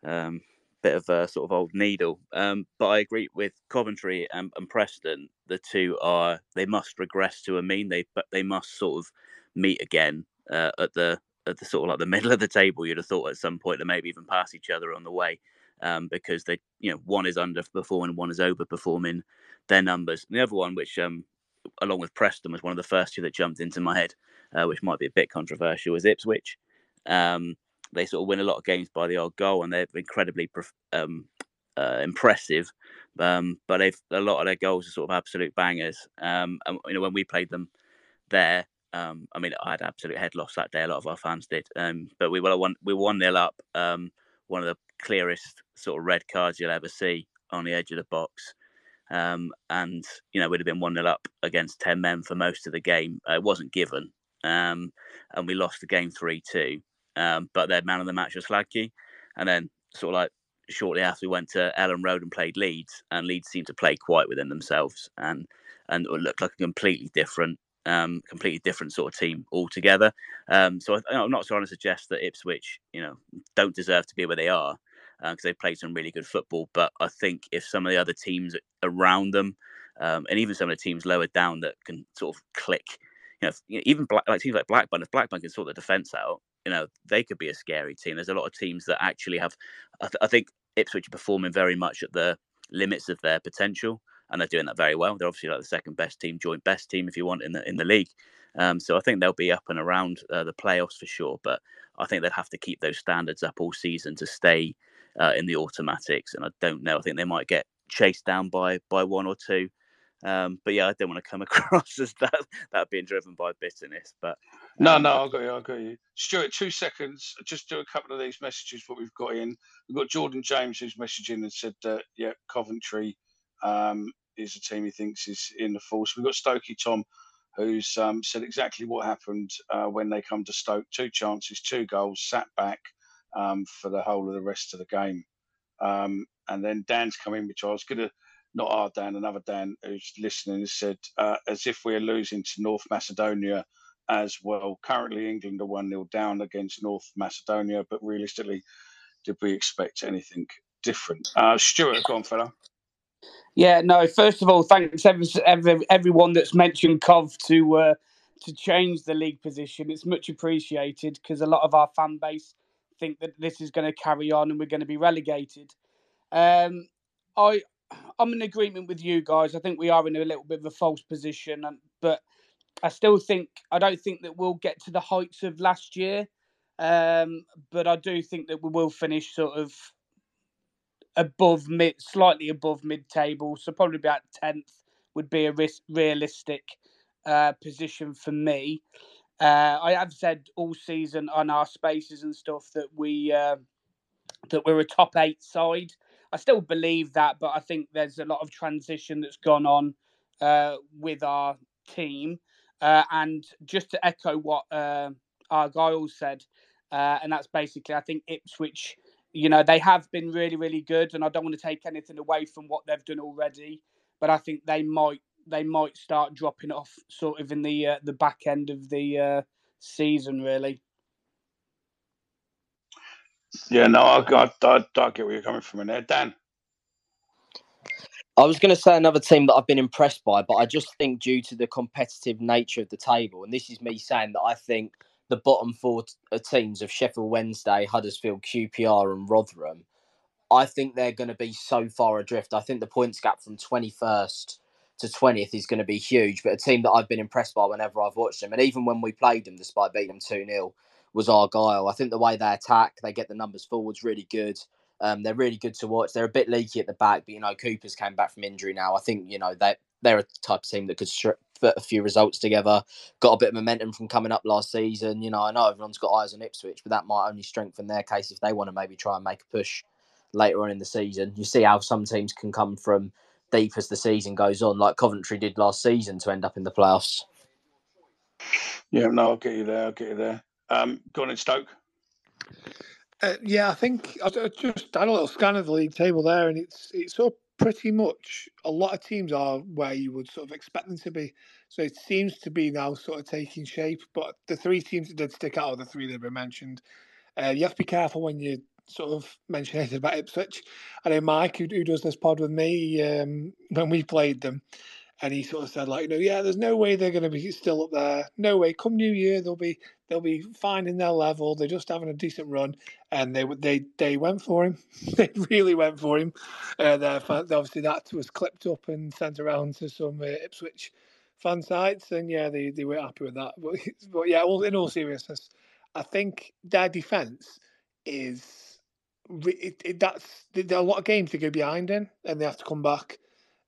um, bit of a sort of old needle. Um, but I agree with Coventry and, and, Preston. The two are they must regress to a mean. They but they must sort of meet again uh, at the at the sort of like the middle of the table. You'd have thought at some point they maybe even pass each other on the way um, because they you know one is underperforming, one is overperforming their numbers. And the other one, which um, along with Preston, was one of the first two that jumped into my head, uh, which might be a bit controversial, was Ipswich. Um, they sort of win a lot of games by the odd goal, and they're incredibly um, uh, impressive. Um, but they've a lot of their goals are sort of absolute bangers. Um, and you know when we played them there, um, I mean I had absolute head loss that day. A lot of our fans did, um, but we were one we were one nil up. Um, one of the clearest sort of red cards you'll ever see on the edge of the box. um, and you know we'd have been one 0 up against ten men for most of the game. Uh, it wasn't given, um, and we lost the game three two. Um, but their man of the match was Hladky, and then sort of like shortly after we went to Elland Road and played Leeds, and Leeds seemed to play quite within themselves and and looked like a completely different, um, completely different sort of team altogether. Um, so I, am not trying to suggest that Ipswich, you know, don't deserve to be where they are because uh, they've played some really good football. But I think if some of the other teams around them, um, and even some of the teams lower down that can sort of click, you know, even black, like teams like Blackburn, if Blackburn can sort the defence out, you know, they could be a scary team. There's a lot of teams that actually have. I, th- I think Ipswich are performing very much at the limits of their potential, and they're doing that very well. They're obviously like the second best team, joint best team, if you want, in the in the league. Um, so I think they'll be up and around uh, the playoffs for sure. But I think they'd have to keep those standards up all season to stay uh, in the automatics. And I don't know. I think they might get chased down by by one or two. Um, but yeah, I don't want to come <laughs> across as that that being driven by bitterness. But no, um, no, I got you, I got you. Stuart, two seconds. Just do a couple of these messages. What we've got in, we've got Jordan James who's messaging and said that yeah, Coventry um, is a team he thinks is in the force. We've got Stokey Tom who's um, said exactly what happened uh, when they come to Stoke. Two chances, two goals, sat back um, for the whole of the rest of the game. Um, and then Dan's come in, which I was going to not our Dan, another Dan who's listening, has said, uh, as if we're losing to North Macedonia as well. Currently, England are 1 0 down against North Macedonia, but realistically, did we expect anything different? Uh, Stuart, go on, fella. Yeah, no. First of all, thanks every, every everyone that's mentioned Cov to uh, to change the league position. It's much appreciated because a lot of our fan base think that this is going to carry on and we're going to be relegated. Um, I I'm in agreement with you guys. I think we are in a little bit of a false position, and, but I still think I don't think that we'll get to the heights of last year. Um, but I do think that we will finish sort of above mid, slightly above mid-table. So probably about tenth would be a risk, realistic uh, position for me. Uh, I have said all season on our spaces and stuff that we uh, that we're a top eight side. I still believe that, but I think there's a lot of transition that's gone on uh, with our team. Uh, and just to echo what uh, Argyle said, uh, and that's basically, I think Ipswich, you know, they have been really, really good, and I don't want to take anything away from what they've done already, but I think they might they might start dropping off sort of in the uh, the back end of the uh, season, really. Yeah, no, I, I, I, I get where you're coming from in there, Dan. I was going to say another team that I've been impressed by, but I just think due to the competitive nature of the table, and this is me saying that I think the bottom four t- uh, teams of Sheffield Wednesday, Huddersfield, QPR, and Rotherham, I think they're going to be so far adrift. I think the points gap from 21st to 20th is going to be huge, but a team that I've been impressed by whenever I've watched them, and even when we played them, despite beating them 2 0, was Argyle. I think the way they attack, they get the numbers forwards really good. Um, they're really good to watch. They're a bit leaky at the back, but you know Cooper's came back from injury now. I think you know they they're a type of team that could strip, put a few results together. Got a bit of momentum from coming up last season. You know I know everyone's got eyes on Ipswich, but that might only strengthen their case if they want to maybe try and make a push later on in the season. You see how some teams can come from deep as the season goes on, like Coventry did last season to end up in the playoffs. Yeah, no, I'll get you there. I'll get you there. Um, go on in Stoke. Uh, yeah, I think I just had a little scan of the league table there, and it's it's sort of pretty much a lot of teams are where you would sort of expect them to be. So it seems to be now sort of taking shape. But the three teams that did stick out are the three that were mentioned. Uh, you have to be careful when you sort of <laughs> mention anything about Ipswich. I know Mike, who, who does this pod with me, um, when we played them, and he sort of said like, you know, yeah, there's no way they're going to be still up there. No way. Come New Year, they'll be they'll be fine in their level. They're just having a decent run, and they they they went for him. <laughs> they really went for him. Uh, obviously that was clipped up and sent around to some uh, Ipswich fan sites, and yeah, they, they were happy with that. But <laughs> but yeah, all, in all seriousness, I think their defense is it, it, that's there are a lot of games they go behind in, and they have to come back.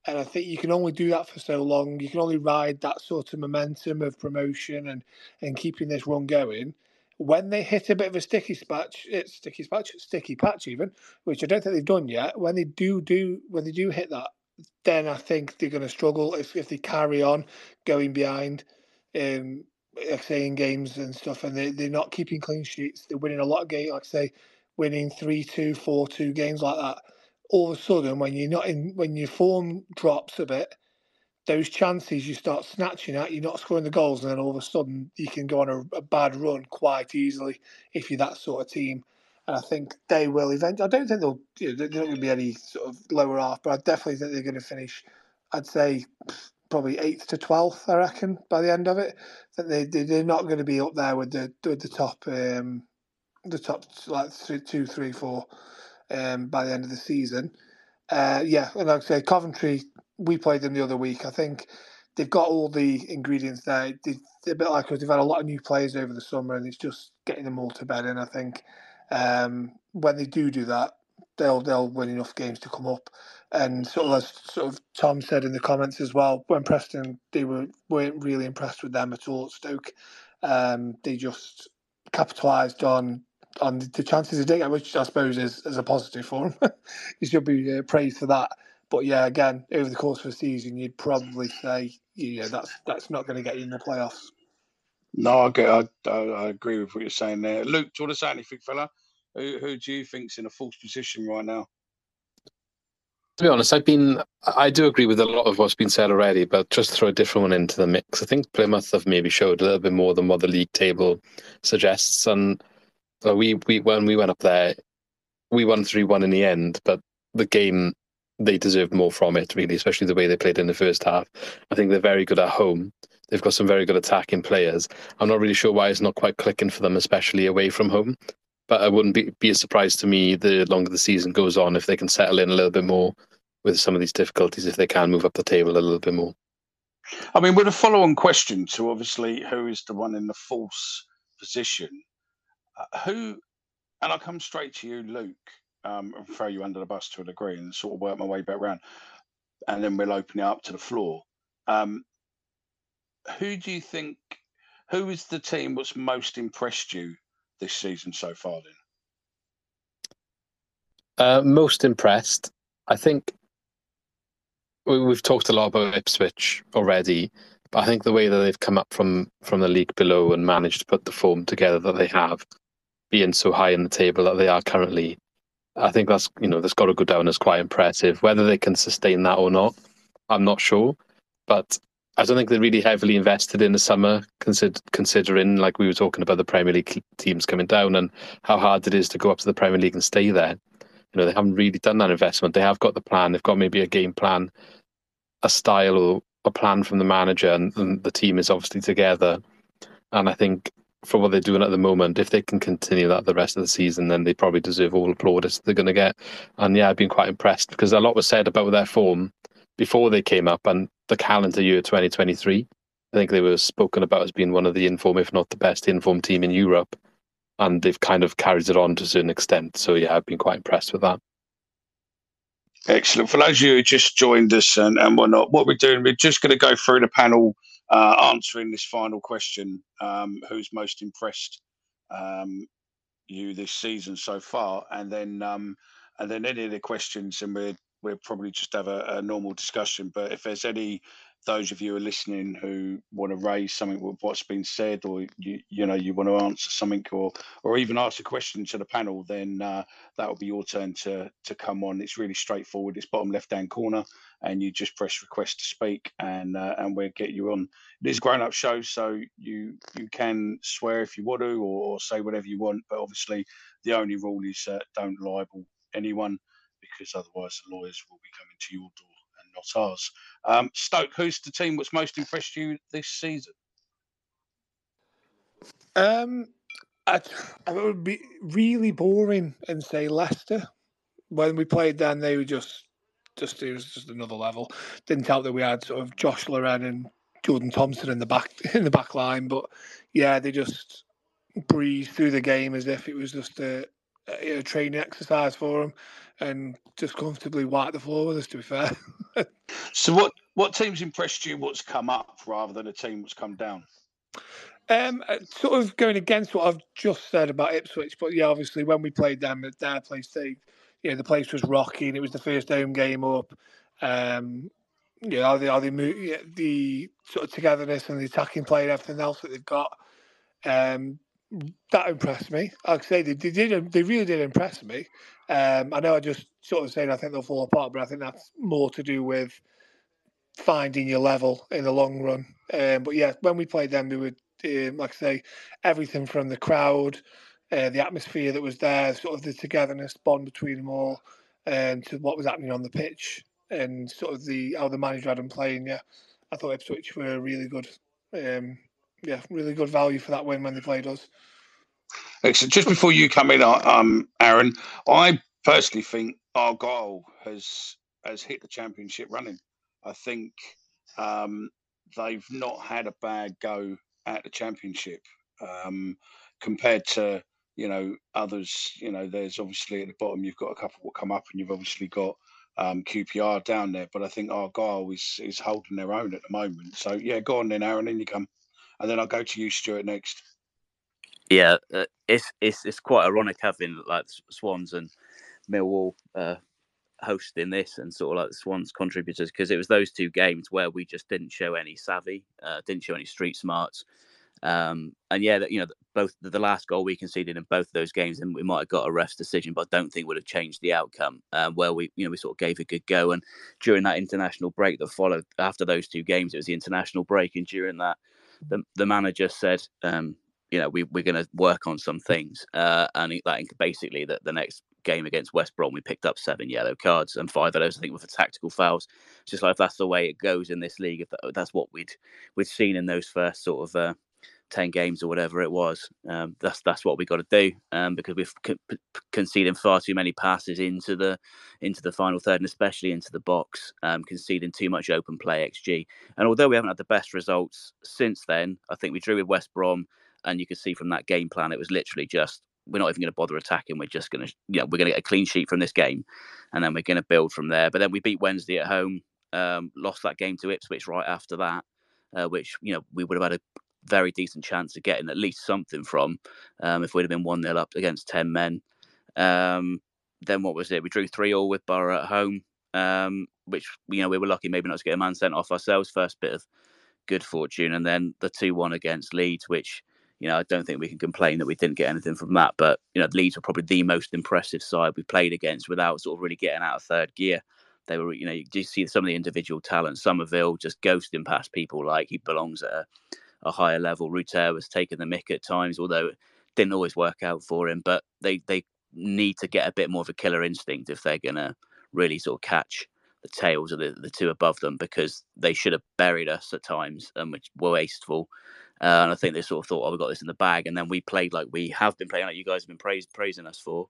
And I think you can only do that for so long. You can only ride that sort of momentum of promotion and, and keeping this run going. When they hit a bit of a sticky patch, it's sticky patch, sticky patch even, which I don't think they've done yet. When they do do when they do hit that then I think they're going to struggle if, if they carry on going behind. Um, like say in games and stuff, and they, they're not keeping clean sheets. They're winning a lot of games, like say, winning 3 2, 4 2 games like that. All of a sudden, when you're not in, when your form drops a bit, those chances you start snatching at, you're not scoring the goals, and then all of a sudden you can go on a, a bad run quite easily if you're that sort of team. And I think they will eventually. I don't think they'll. You know, they're not going to be any sort of lower half, but I definitely think they're going to finish. I'd say probably eighth to twelfth. I reckon by the end of it, that they they're not going to be up there with the with the top um, the top like two, three, four um, by the end of the season. Uh, yeah, and like I say, Coventry we played them the other week. I think they've got all the ingredients there. They, are a bit like us. They've had a lot of new players over the summer, and it's just getting them all to bed. And I think um, when they do do that, they'll they'll win enough games to come up. And sort of as sort of Tom said in the comments as well, when Preston they were weren't really impressed with them at all at Stoke. Um, they just capitalised on on the chances they did, get, which I suppose is, is a positive for them. you should be uh, praised for that. But yeah, again, over the course of a season, you'd probably say, yeah, that's that's not going to get you in the playoffs. No, I, get, I, I, I, agree with what you're saying there. Luke, do you want to say anything, fella? Who, who do you think's in a false position right now? To be honest, I've been I do agree with a lot of what's been said already, but just throw a different one into the mix. I think Plymouth have maybe showed a little bit more than what the league table suggests. And we we when we went up there, we won three one in the end, but the game they deserved more from it, really, especially the way they played in the first half. I think they're very good at home. They've got some very good attacking players. I'm not really sure why it's not quite clicking for them, especially away from home. But I wouldn't be, be a surprise to me the longer the season goes on if they can settle in a little bit more with some of these difficulties, if they can move up the table a little bit more. I mean, with a follow on question to obviously who is the one in the false position, who, and I'll come straight to you, Luke um, and throw you under the bus to a degree and sort of work my way back around. And then we'll open it up to the floor. Um, who do you think, who is the team that's most impressed you this season so far then? Uh, most impressed, I think we've talked a lot about Ipswich already, but I think the way that they've come up from from the league below and managed to put the form together that they have, being so high in the table that they are currently, I think that's you know that's got to go down as quite impressive. Whether they can sustain that or not, I'm not sure. But I don't think they're really heavily invested in the summer, consider, considering like we were talking about the Premier League teams coming down and how hard it is to go up to the Premier League and stay there. You know they haven't really done that investment. They have got the plan. They've got maybe a game plan, a style or a plan from the manager, and, and the team is obviously together. And I think for what they're doing at the moment, if they can continue that the rest of the season, then they probably deserve all the plaudits they're going to get. And yeah, I've been quite impressed because a lot was said about their form before they came up and the calendar year 2023. I think they were spoken about as being one of the inform, if not the best informed team in Europe. And they've kind of carried it on to a certain extent. So yeah, I've been quite impressed with that. Excellent. For those of you who just joined us and, and whatnot, what we're doing, we're just going to go through the panel uh, answering this final question um, who's most impressed um, you this season so far? And then um, and then any of the questions and we're we'll probably just have a, a normal discussion but if there's any those of you who are listening who want to raise something with what's been said, or you you know you want to answer something, or or even ask a question to the panel, then uh, that will be your turn to to come on. It's really straightforward. It's bottom left hand corner, and you just press request to speak, and uh, and we'll get you on. It is a grown up show, so you you can swear if you want to, or, or say whatever you want. But obviously, the only rule is uh, don't libel anyone, because otherwise the lawyers will be coming to your door not ours. Um, Stoke, who's the team that's most impressed you this season? Um, I, I would be really boring and say Leicester. When we played them, they were just, just it was just another level. Didn't help that we had sort of Josh Laurent and Jordan Thompson in the back <laughs> in the back line, but yeah, they just breezed through the game as if it was just a, a training exercise for them and just comfortably wiped the floor with us. To be fair. <laughs> so, what what teams impressed you? What's come up rather than a team that's come down? Um, uh, sort of going against what I've just said about Ipswich, but yeah, obviously when we played them at their place, they, you know, the place was rocky and it was the first home game up, Um, you know, the, the, the, the sort of togetherness and the attacking play and everything else that they've got. Um, that impressed me. Like I say, they, they did. They really did impress me. Um, I know I just sort of saying I think they'll fall apart, but I think that's more to do with finding your level in the long run. Um, but yeah, when we played them, they would, um, like I say, everything from the crowd, uh, the atmosphere that was there, sort of the togetherness bond between them all, and to what was happening on the pitch, and sort of the how the manager had them playing. Yeah, I thought Ipswich were really good. Um, yeah, really good value for that win when they played us. Excellent. Just before you come in, uh, um, Aaron, I personally think Argyle has has hit the championship running. I think um, they've not had a bad go at the championship um, compared to you know others. You know, there's obviously at the bottom you've got a couple will come up, and you've obviously got um, QPR down there. But I think Argyle is is holding their own at the moment. So yeah, go on then, Aaron, in you come, and then I'll go to you, Stuart, next. Yeah, uh, it's it's it's quite ironic having like Swans and Millwall uh, hosting this and sort of like the Swans contributors because it was those two games where we just didn't show any savvy, uh, didn't show any street smarts. Um, and yeah, you know, both the last goal we conceded in both those games, and we might have got a ref's decision, but I don't think would have changed the outcome. Um, where we, you know, we sort of gave a good go, and during that international break that followed after those two games, it was the international break, and during that, the the manager said, um, you know, we, we're going to work on some things. Uh, and like basically that the next game against West Brom, we picked up seven yellow cards and five of those, I think, were for tactical fouls. It's just like that's the way it goes in this league, if that's what we'd we'd seen in those first sort of uh, ten games or whatever it was, um, that's that's what we got to do um, because we've conceding far too many passes into the into the final third and especially into the box, um, conceding too much open play xG. And although we haven't had the best results since then, I think we drew with West Brom and you can see from that game plan, it was literally just we're not even going to bother attacking. We're just going to, you know, we're going to get a clean sheet from this game, and then we're going to build from there. But then we beat Wednesday at home, um, lost that game to Ipswich right after that, uh, which you know we would have had a very decent chance of getting at least something from um, if we'd have been one 0 up against ten men. Um, then what was it? We drew three all with Borough at home, um, which you know we were lucky maybe not to get a man sent off ourselves. First bit of good fortune, and then the two one against Leeds, which you know, I don't think we can complain that we didn't get anything from that. But you know, Leeds were probably the most impressive side we played against without sort of really getting out of third gear. They were, you know, you see some of the individual talent. Summerville just ghosting past people like he belongs at a, a higher level. Rutter was taking the mick at times, although it didn't always work out for him. But they they need to get a bit more of a killer instinct if they're gonna really sort of catch the tails of the, the two above them because they should have buried us at times and which were wasteful. Uh, and I think they sort of thought, oh, we got this in the bag. And then we played like we have been playing, like you guys have been praised, praising us for.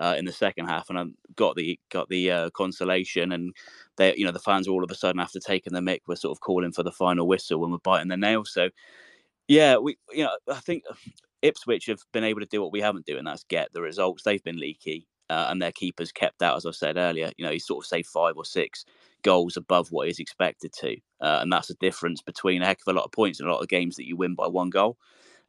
Uh, in the second half, and I got the got the uh, consolation, and they, you know, the fans all of a sudden after taking the mick were sort of calling for the final whistle and were biting their nails. So, yeah, we, you know, I think Ipswich have been able to do what we haven't do, and that's get the results. They've been leaky, uh, and their keepers kept out, as I said earlier. You know, he sort of saved five or six goals above what he's expected to, uh, and that's a difference between a heck of a lot of points in a lot of games that you win by one goal.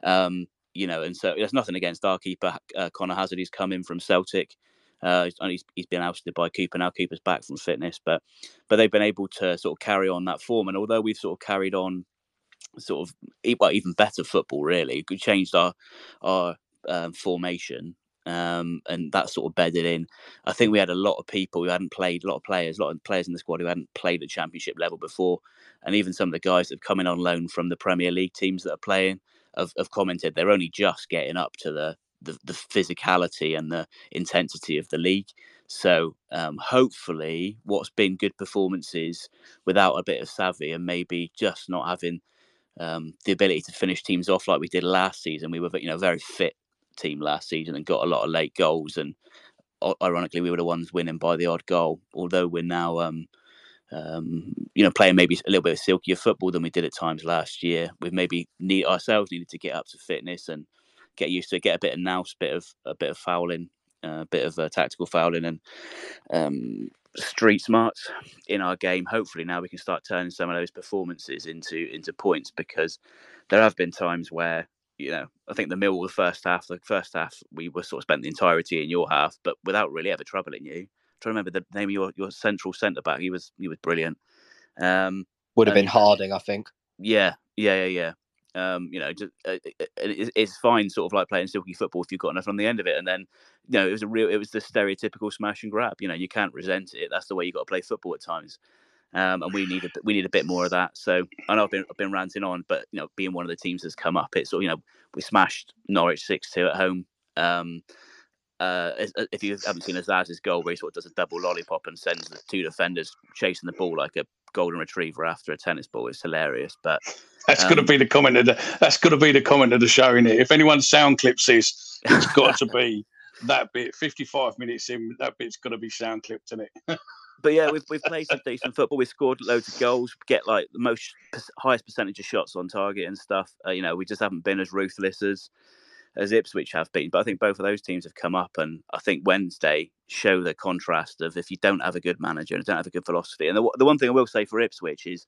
Um, you know, and so there's nothing against our keeper uh, Conor Hazard. He's come in from Celtic. Uh, he's, he's been ousted by Cooper now. Cooper's back from fitness, but but they've been able to sort of carry on that form. And although we've sort of carried on sort of well, even better football, really, we changed our our um, formation um, and that sort of bedded in. I think we had a lot of people who hadn't played, a lot of players, a lot of players in the squad who hadn't played at championship level before, and even some of the guys that have come in on loan from the Premier League teams that are playing have, have commented they're only just getting up to the, the, the physicality and the intensity of the league. So um, hopefully, what's been good performances without a bit of savvy and maybe just not having um, the ability to finish teams off like we did last season. We were, you know, very fit team last season and got a lot of late goals. And ironically, we were the ones winning by the odd goal. Although we're now, um, um, you know, playing maybe a little bit of silkier football than we did at times last year. We've maybe need ourselves needed to get up to fitness and get used to get a bit of nous, bit of a bit of fouling, a uh, bit of uh, tactical fouling, and um, street smarts in our game. Hopefully, now we can start turning some of those performances into into points because there have been times where you know, I think the mill the first half, the first half we were sort of spent the entirety in your half, but without really ever troubling you. To remember the name of your, your central centre back. He was he was brilliant. Um, Would have and- been Harding, I think. yeah, yeah, yeah, yeah. Um, you know, just, uh, it, it- it's fine, sort of like playing silky football if you've got enough on the end of it. And then, you know, it was a real, it was the stereotypical smash and grab. You know, you can't resent it. That's the way you got to play football at times. Um, and we need a, we need a bit more of that. So I know I've been I've been ranting on, but you know, being one of the teams that's come up, it's you know we smashed Norwich six two at home. Um, uh, uh, if you haven't seen Azaz's goal, where he sort of does a double lollipop and sends the two defenders chasing the ball like a golden retriever after a tennis ball, it's hilarious. But That's going to Um, be the comment of the. That's going to be the comment of the show in it. If anyone's sound clips this, it's <laughs> got to be that bit. Fifty-five minutes in, that bit's got to be sound clipped, isn't it? <laughs> but yeah, we've we've played some decent football. We've scored loads of goals, get like the most highest percentage of shots on target and stuff. Uh, you know, we just haven't been as ruthless as as Ipswich have been. But I think both of those teams have come up, and I think Wednesday show the contrast of if you don't have a good manager and don't have a good philosophy. And the the one thing I will say for Ipswich is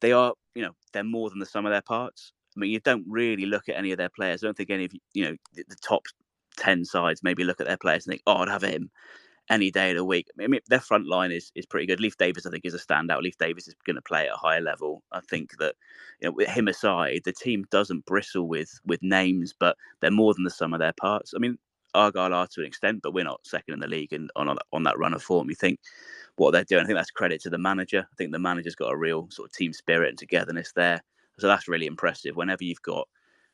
they are, you know, they're more than the sum of their parts. I mean, you don't really look at any of their players. I don't think any of you, know, the, the top ten sides maybe look at their players and think, oh, I'd have him any day of the week. I mean, their front line is is pretty good. Leif Davis, I think, is a standout. Leif Davis is going to play at a higher level. I think that you know, with him aside, the team doesn't bristle with with names, but they're more than the sum of their parts. I mean, Argyle are to an extent, but we're not second in the league and on on that run of form. You think what they're doing? I think that's credit to the manager. I think the manager's got a real sort of team spirit and togetherness there. So that's really impressive. Whenever you've got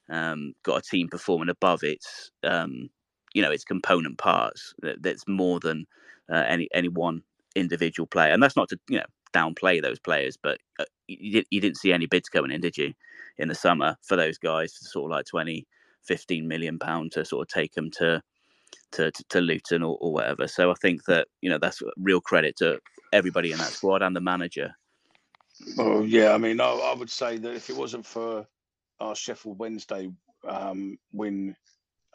um, got a team performing above its um, you know its component parts, that, that's more than uh, any any one individual player. And that's not to you know downplay those players, but uh, you, you didn't see any bids coming in, did you, in the summer for those guys, sort of like 20, 15 million pound to sort of take them to to, to, to Luton or, or whatever. So I think that you know that's real credit to everybody in that squad and the manager. Well, yeah, I mean, I, I would say that if it wasn't for our Sheffield Wednesday um, win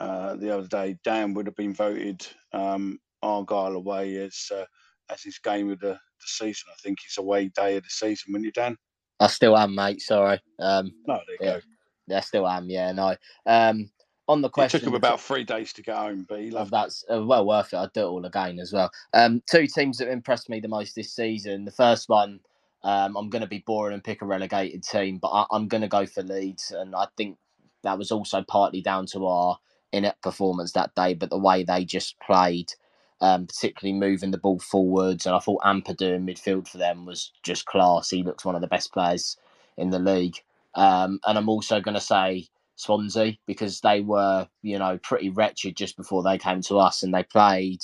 uh, the other day, Dan would have been voted um, Argyle away as uh, as his game of the, the season. I think his away day of the season, wouldn't you, Dan? I still am, mate. Sorry. Um, No, there you Yeah. go. I still am. Yeah, no. Um, on the It question, took him about three days to get home, but he of loved that's uh, well worth it. I'd do it all again as well. Um, two teams that impressed me the most this season. The first one, um, I'm going to be boring and pick a relegated team, but I, I'm going to go for Leeds, and I think that was also partly down to our inept performance that day, but the way they just played, um, particularly moving the ball forwards, and I thought Ampadu in midfield for them was just class. He looks one of the best players in the league. Um, and I'm also going to say Swansea because they were, you know, pretty wretched just before they came to us and they played.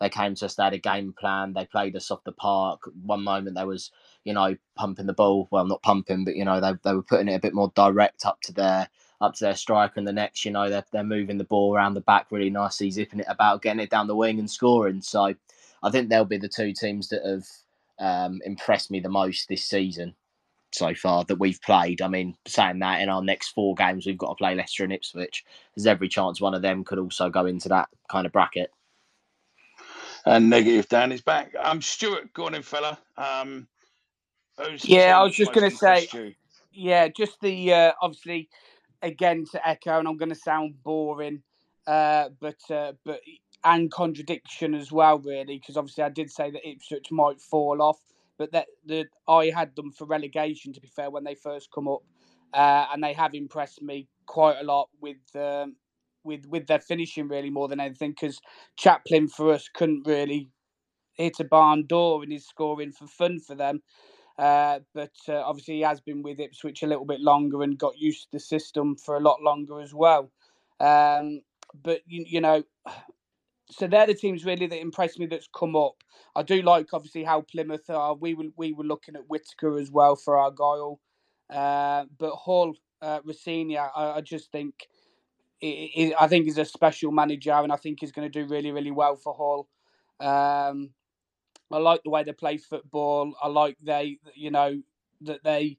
They came to us, they had a game plan, they played us off the park. One moment they was, you know, pumping the ball. Well, not pumping, but you know, they, they were putting it a bit more direct up to their up to their striker and the next, you know, they're they're moving the ball around the back really nicely, zipping it about, getting it down the wing and scoring. So I think they'll be the two teams that have um, impressed me the most this season so far that we've played. I mean, saying that in our next four games, we've got to play Leicester and Ipswich. There's every chance one of them could also go into that kind of bracket. and negative Dan is back. Um, Stuart, go on in, fella. Um, Yeah, I was just gonna say- Yeah, just the uh, obviously again to echo, and I'm going to sound boring, uh, but uh, but and contradiction as well, really, because obviously I did say that Ipswich might fall off, but that the I had them for relegation. To be fair, when they first come up, uh, and they have impressed me quite a lot with um, with with their finishing, really more than anything. Because Chaplin for us couldn't really hit a barn door and his scoring for fun for them. Uh, but uh, obviously, he has been with Ipswich a little bit longer and got used to the system for a lot longer as well. Um, but you, you know, so they're the teams really that impressed me that's come up. I do like obviously how Plymouth are. We were we were looking at Whittaker as well for Argyle, uh, but Hull, uh, Rosenior, I, I just think. i i I think he's a special manager, and I think he's going to do really, really well for Hull. Um, I like the way they play football. I like they, you know, that they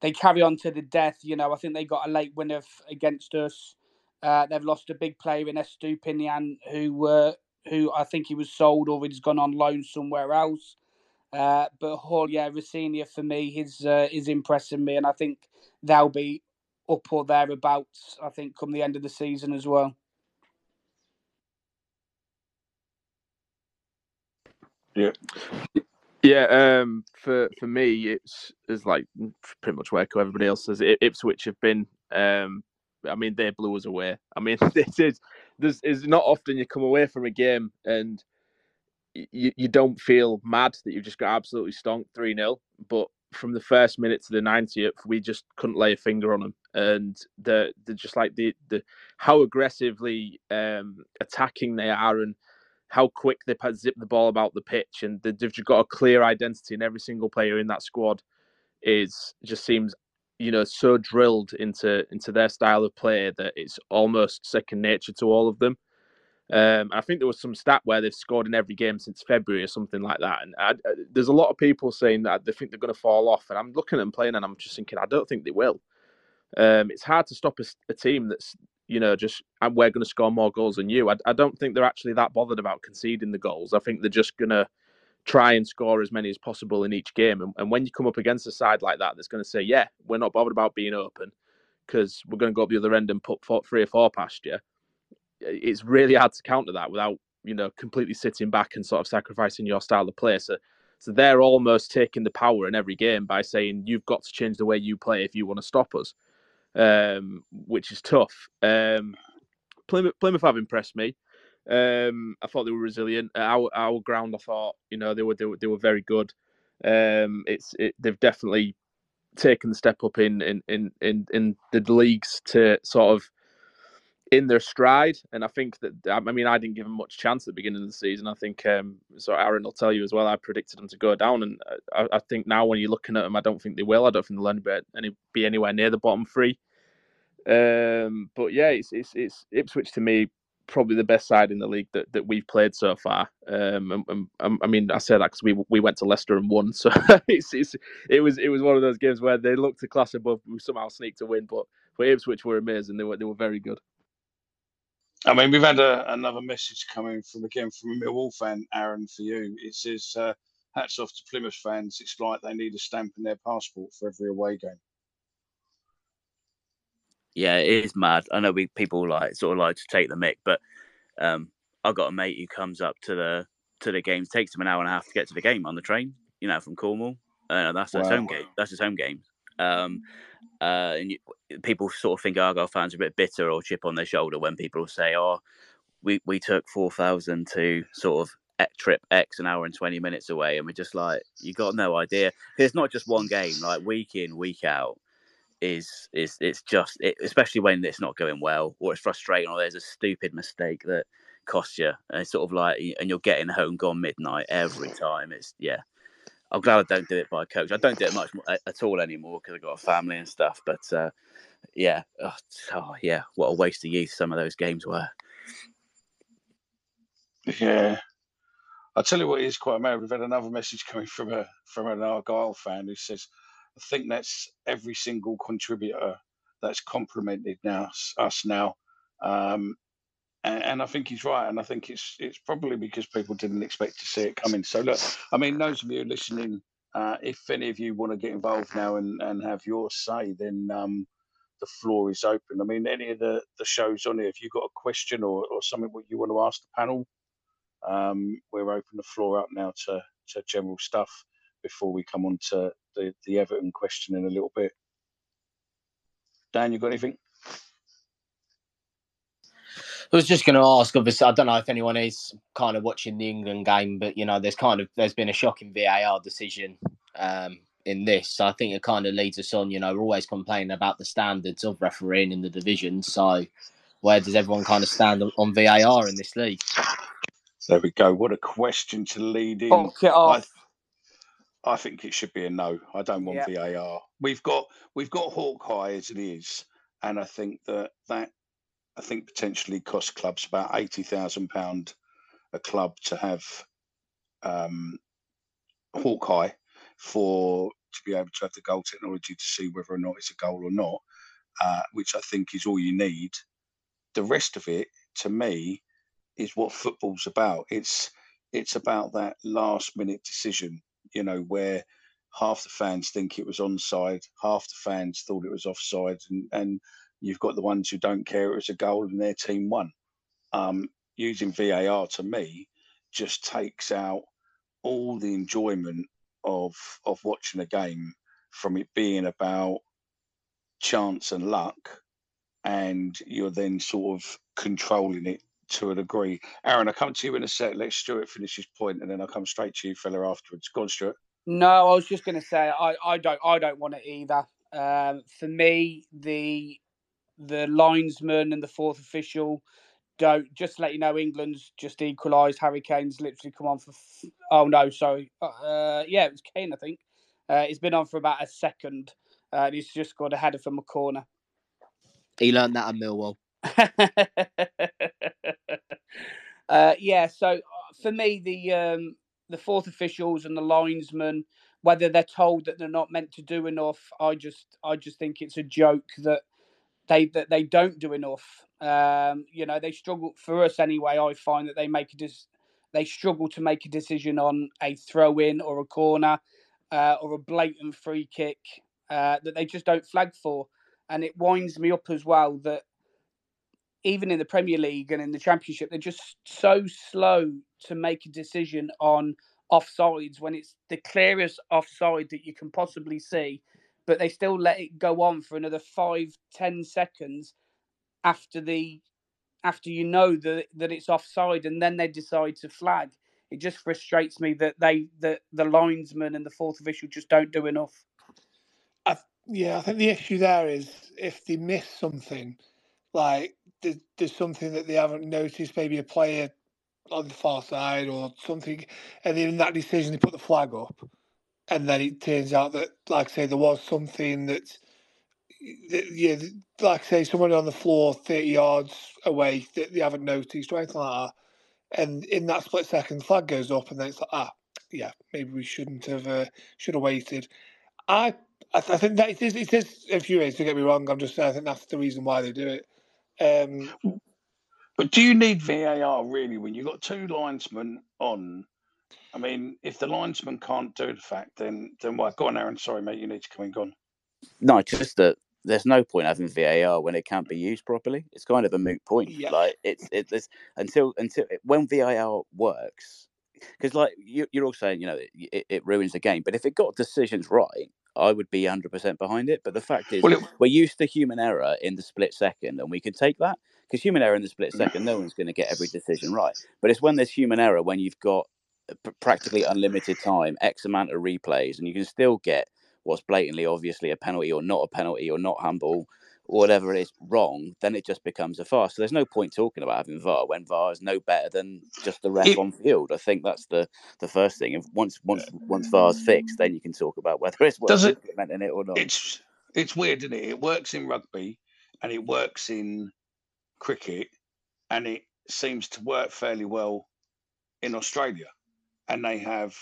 they carry on to the death. You know, I think they got a late winner against us. Uh, they've lost a big player in Estupiñán, who uh, who I think he was sold or he's gone on loan somewhere else. Uh, but Hull, yeah, Rosenior for me, he's uh, is impressing me, and I think they'll be up or thereabouts. I think come the end of the season as well. Yeah. Yeah, um, for for me, it's it's like pretty much where everybody else says. Ipswich have been. Um, I mean, they blew us away. I mean, <laughs> this is this is not often you come away from a game and you you don't feel mad that you've just got absolutely stonked three 0 but from the first minute to the 90th, we just couldn't lay a finger on them, and the the just like the the how aggressively um, attacking they are and how quick they zip the ball about the pitch, and they've just got a clear identity in every single player in that squad. Is just seems, you know, so drilled into into their style of play that it's almost second nature to all of them. Um, I think there was some stat where they've scored in every game since February or something like that. And I, I, there's a lot of people saying that they think they're going to fall off, and I'm looking at them playing, and I'm just thinking, I don't think they will. Um, it's hard to stop a, a, team that's you know just and we're going to score more goals than you. I, I don't think they're actually that bothered about conceding the goals. I think they're just going to try and score as many as possible in each game. And, and when you come up against a side like that, that's going to say, yeah, we're not bothered about being open because we're going to go up the other end and put four, three or four past you it's really hard to counter that without you know completely sitting back and sort of sacrificing your style of play. So, so they're almost taking the power in every game by saying you've got to change the way you play if you want to stop us, um, which is tough. Um, Plymouth, Plymouth have impressed me. Um, I thought they were resilient. Our our ground, I thought you know they were they were, they were very good. Um, it's it, they've definitely taken the step up in in in in, in the leagues to sort of in their stride. And I think that I mean I didn't give them much chance at the beginning of the season. I think um, so. Aaron will tell you as well. I predicted them to go down, and I, I think now when you're looking at them, I don't think they will. I don't think they'll any, be anywhere near the bottom three. Um, but yeah, it's, it's it's Ipswich to me probably the best side in the league that, that we've played so far. Um, and, and, I mean, I say that because we we went to Leicester and won, <laughs> so it's, it's it was it was one of those games where they looked a class above. We somehow sneaked a win, but for Ipswich were amazing. They were they were very good. I mean, we've had a, another message coming from again from a Millwall fan, Aaron, for you. It says, uh, "Hats off to Plymouth fans. It's like they need a stamp in their passport for every away game." Yeah, it is mad. I know we people like sort of like to take the mic, but um, I've got a mate who comes up to the to the games. Takes him an hour and a half to get to the game on the train. You know, from Cornwall. Uh, that's wow. his home game. That's his home game. Um, uh, and you, people sort of think Argyle fans are a bit bitter or chip on their shoulder when people say, "Oh, we we took four thousand to sort of trip X an hour and twenty minutes away," and we're just like, "You got no idea." It's not just one game; like week in, week out, is is it's just it, especially when it's not going well or it's frustrating or there's a stupid mistake that costs you, and it's sort of like, and you're getting home gone midnight every time. It's yeah, I'm glad I don't do it by coach. I don't do it much at all anymore because I've got a family and stuff. But uh, yeah, oh, oh, yeah, what a waste of youth some of those games were. Yeah, I'll tell you what is quite mad. We've had another message coming from a from an Argyle fan who says, "I think that's every single contributor that's complimented now us now." Um, and, and, I think he's right, and I think it's it's probably because people didn't expect to see it coming. So look, I mean, those of you listening, uh, if any of you want to get involved now and, and have your say, then um, the floor is open. I mean, any of the, the shows on here, if you've got a question or, or something what you want to ask the panel, um, we're open the floor up now to, to general stuff before we come on to the, the Everton question in a little bit. Dan, you got anything? I was just going to ask. Obviously, I don't know if anyone is kind of watching the England game, but you know, there's kind of there's been a shocking VAR decision um, in this. So I think it kind of leads us on. You know, we're always complaining about the standards of refereeing in the division. So where does everyone kind of stand on VAR in this league? There we go. What a question to lead in. Box it off. I, I think it should be a no. I don't want VAR. We've got we've got Hawkeye as it is, and I think that that I think potentially cost clubs about eighty thousand pound a club to have um, Hawkeye for to be able to have the goal technology to see whether or not it's a goal or not, uh, which I think is all you need. The rest of it, to me, is what football's about. It's it's about that last minute decision, you know, where half the fans think it was onside, half the fans thought it was offside, and and You've got the ones who don't care it was a goal and their team won. Um, using VAR to me just takes out all the enjoyment of of watching a game from it being about chance and luck, and you're then sort of controlling it to a degree. Aaron, I'll come to you in a sec. Let Stuart finish his point, and then I'll come straight to you, fella, afterwards. Go on, Stuart. No, I was just going to say I, I don't I don't want it either. Um, for me, the the linesman and the fourth official don't just let you know England's just equalised. Harry Kane's literally come on for. F- oh no, sorry. Uh, yeah, it was Kane, I think. Uh, he's been on for about a second, uh, and he's just got a header from a corner. He learned that at Millwall. <laughs> uh, yeah, so uh, for me, the um, the fourth officials and the linesmen, whether they're told that they're not meant to do enough, I just I just think it's a joke that they that they don't do enough. Um, you know, they struggle for us anyway. I find that they make a dis- they struggle to make a decision on a throw in or a corner uh, or a blatant free kick uh, that they just don't flag for, and it winds me up as well that even in the Premier League and in the Championship, they're just so slow to make a decision on offsides when it's the clearest offside that you can possibly see, but they still let it go on for another five, ten seconds after the after you know that that it's offside, and then they decide to flag. It just frustrates me that they that the linesman and the fourth official just don't do enough. I, yeah, I think the issue there is if they miss something, like there's, there's something that they haven't noticed, maybe a player on the far side or something, and then in that decision they put the flag up, and then it turns out that, like I say, there was something that, that yeah, like I say, someone on the floor thirty yards away that they haven't noticed or anything like that, and in that split second, the flag goes up, and then it's like, ah, yeah, maybe we shouldn't have, uh, should have waited. I, I, th- I think that it is, it is a few ways. To get me wrong, I'm just saying I think that's the reason why they do it. Um, But do you need VAR really when you've got two linesmen on? I mean, if the linesman can't do the fact, then then why? Go on, Aaron. Sorry, mate. You need to come in. Go on. No, just that there's no point having VAR when it can't be used properly. It's kind of a moot point. Yeah. Like it's it's until until when VAR works, because like you, you're all saying, you know, it, it ruins the game. But if it got decisions right, I would be 100% behind it. But the fact is, Well, it, we're used to human error in the split second, and we can take that because human error in the split second, no one's going to get every decision right. But it's when there's human error when you've got practically unlimited time, X amount of replays, and you can still get what's blatantly, obviously, a penalty or not a penalty or not handball, or whatever it is wrong, then it just becomes a farce. So there's no point talking about having VAR when VAR is no better than just the ref it, on field. I think that's the the first thing. If once once once VAR's fixed, then you can talk about whether it's worth it? implementing it or not. It's it's weird, isn't it? It works in rugby, and it works in cricket, and it seems to work fairly well in Australia. And they have,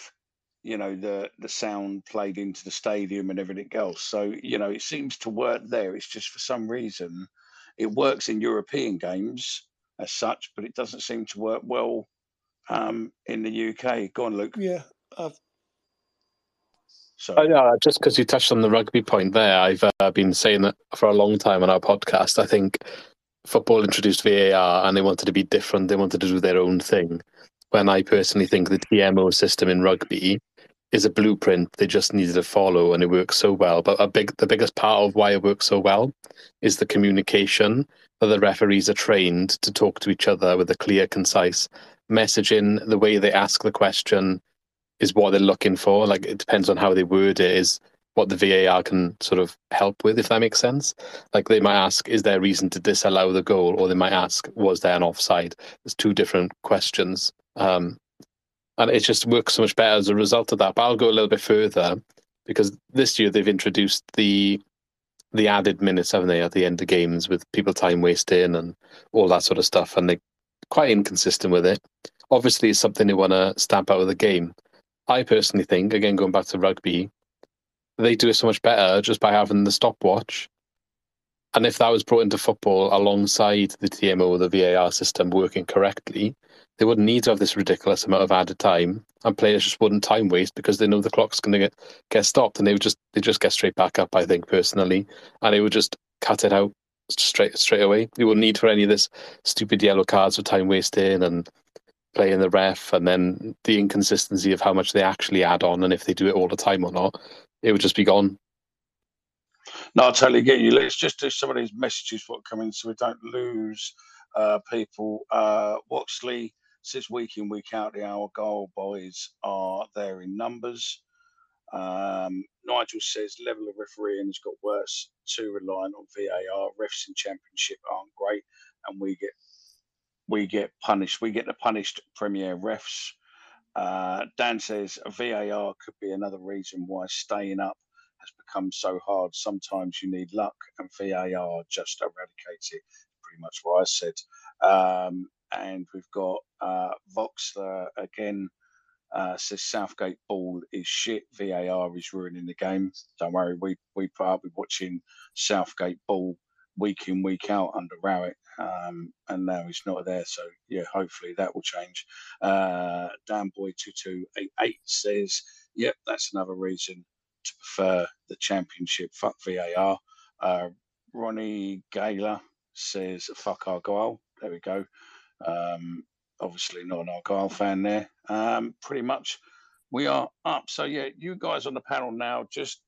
you know, the the sound played into the stadium and everything else. So you know, it seems to work there. It's just for some reason, it works in European games as such, but it doesn't seem to work well um, in the UK. Go on, Luke. yeah, I've So Oh, yeah, just because you touched on the rugby point there, I've uh, been saying that for a long time on our podcast. I think football introduced VAR and they wanted to be different. They wanted to do their own thing. When I personally think the TMO system in rugby is a blueprint they just needed to follow and it works so well. But a big, the biggest part of why it works so well is the communication that the referees are trained to talk to each other with a clear, concise messaging. The way they ask the question is what they're looking for. Like it depends on how they word it. Is what the VAR can sort of help with, if that makes sense. Like they might ask, is there a reason to disallow the goal? Or they might ask, was there an offside? There's two different questions. Um, and it just works so much better as a result of that. But I'll go a little bit further because this year they've introduced the the added minutes, haven't they, at the end of games with people time wasting and all that sort of stuff. And they're quite inconsistent with it. Obviously, it's something they want to stamp out of the game. I personally think, again, going back to rugby, they do it so much better just by having the stopwatch. And if that was brought into football alongside the TMO, the VAR system working correctly, they wouldn't need to have this ridiculous amount of added time, and players just wouldn't time waste because they know the clock's going to get get stopped, and they would just they just get straight back up. I think personally, and they would just cut it out straight straight away. You wouldn't need for any of this stupid yellow cards for time wasting and playing the ref and then the inconsistency of how much they actually add on and if they do it all the time or not, it would just be gone. No, I totally get you. Let's just do some of these messages what come in so we don't lose uh, people. Uh, Waxley says week in, week out, the Argyle boys are there in numbers. Um, Nigel says level of refereeing has got worse. Too reliant on VAR. Refs in Championship aren't great, and we get we get punished. We get the punished Premier refs. Uh, Dan says VAR could be another reason why staying up has become so hard. Sometimes you need luck, and VAR just eradicates it. Pretty much what I said. Um, and we've got uh, Voxler again uh, says Southgate ball is shit. VAR is ruining the game. Don't worry, we we up watching Southgate ball week in week out under Rowett, um, and now he's not there. So yeah, hopefully that will change. Uh, Dan Boy two two eight eight says, "Yep, that's another reason to prefer the Championship. Fuck VAR." Uh, Ronnie Gaylor says, "Fuck goal." There we go. Um, obviously not an Argyle fan there. Um, pretty much we are up. So yeah, you guys on the panel now, just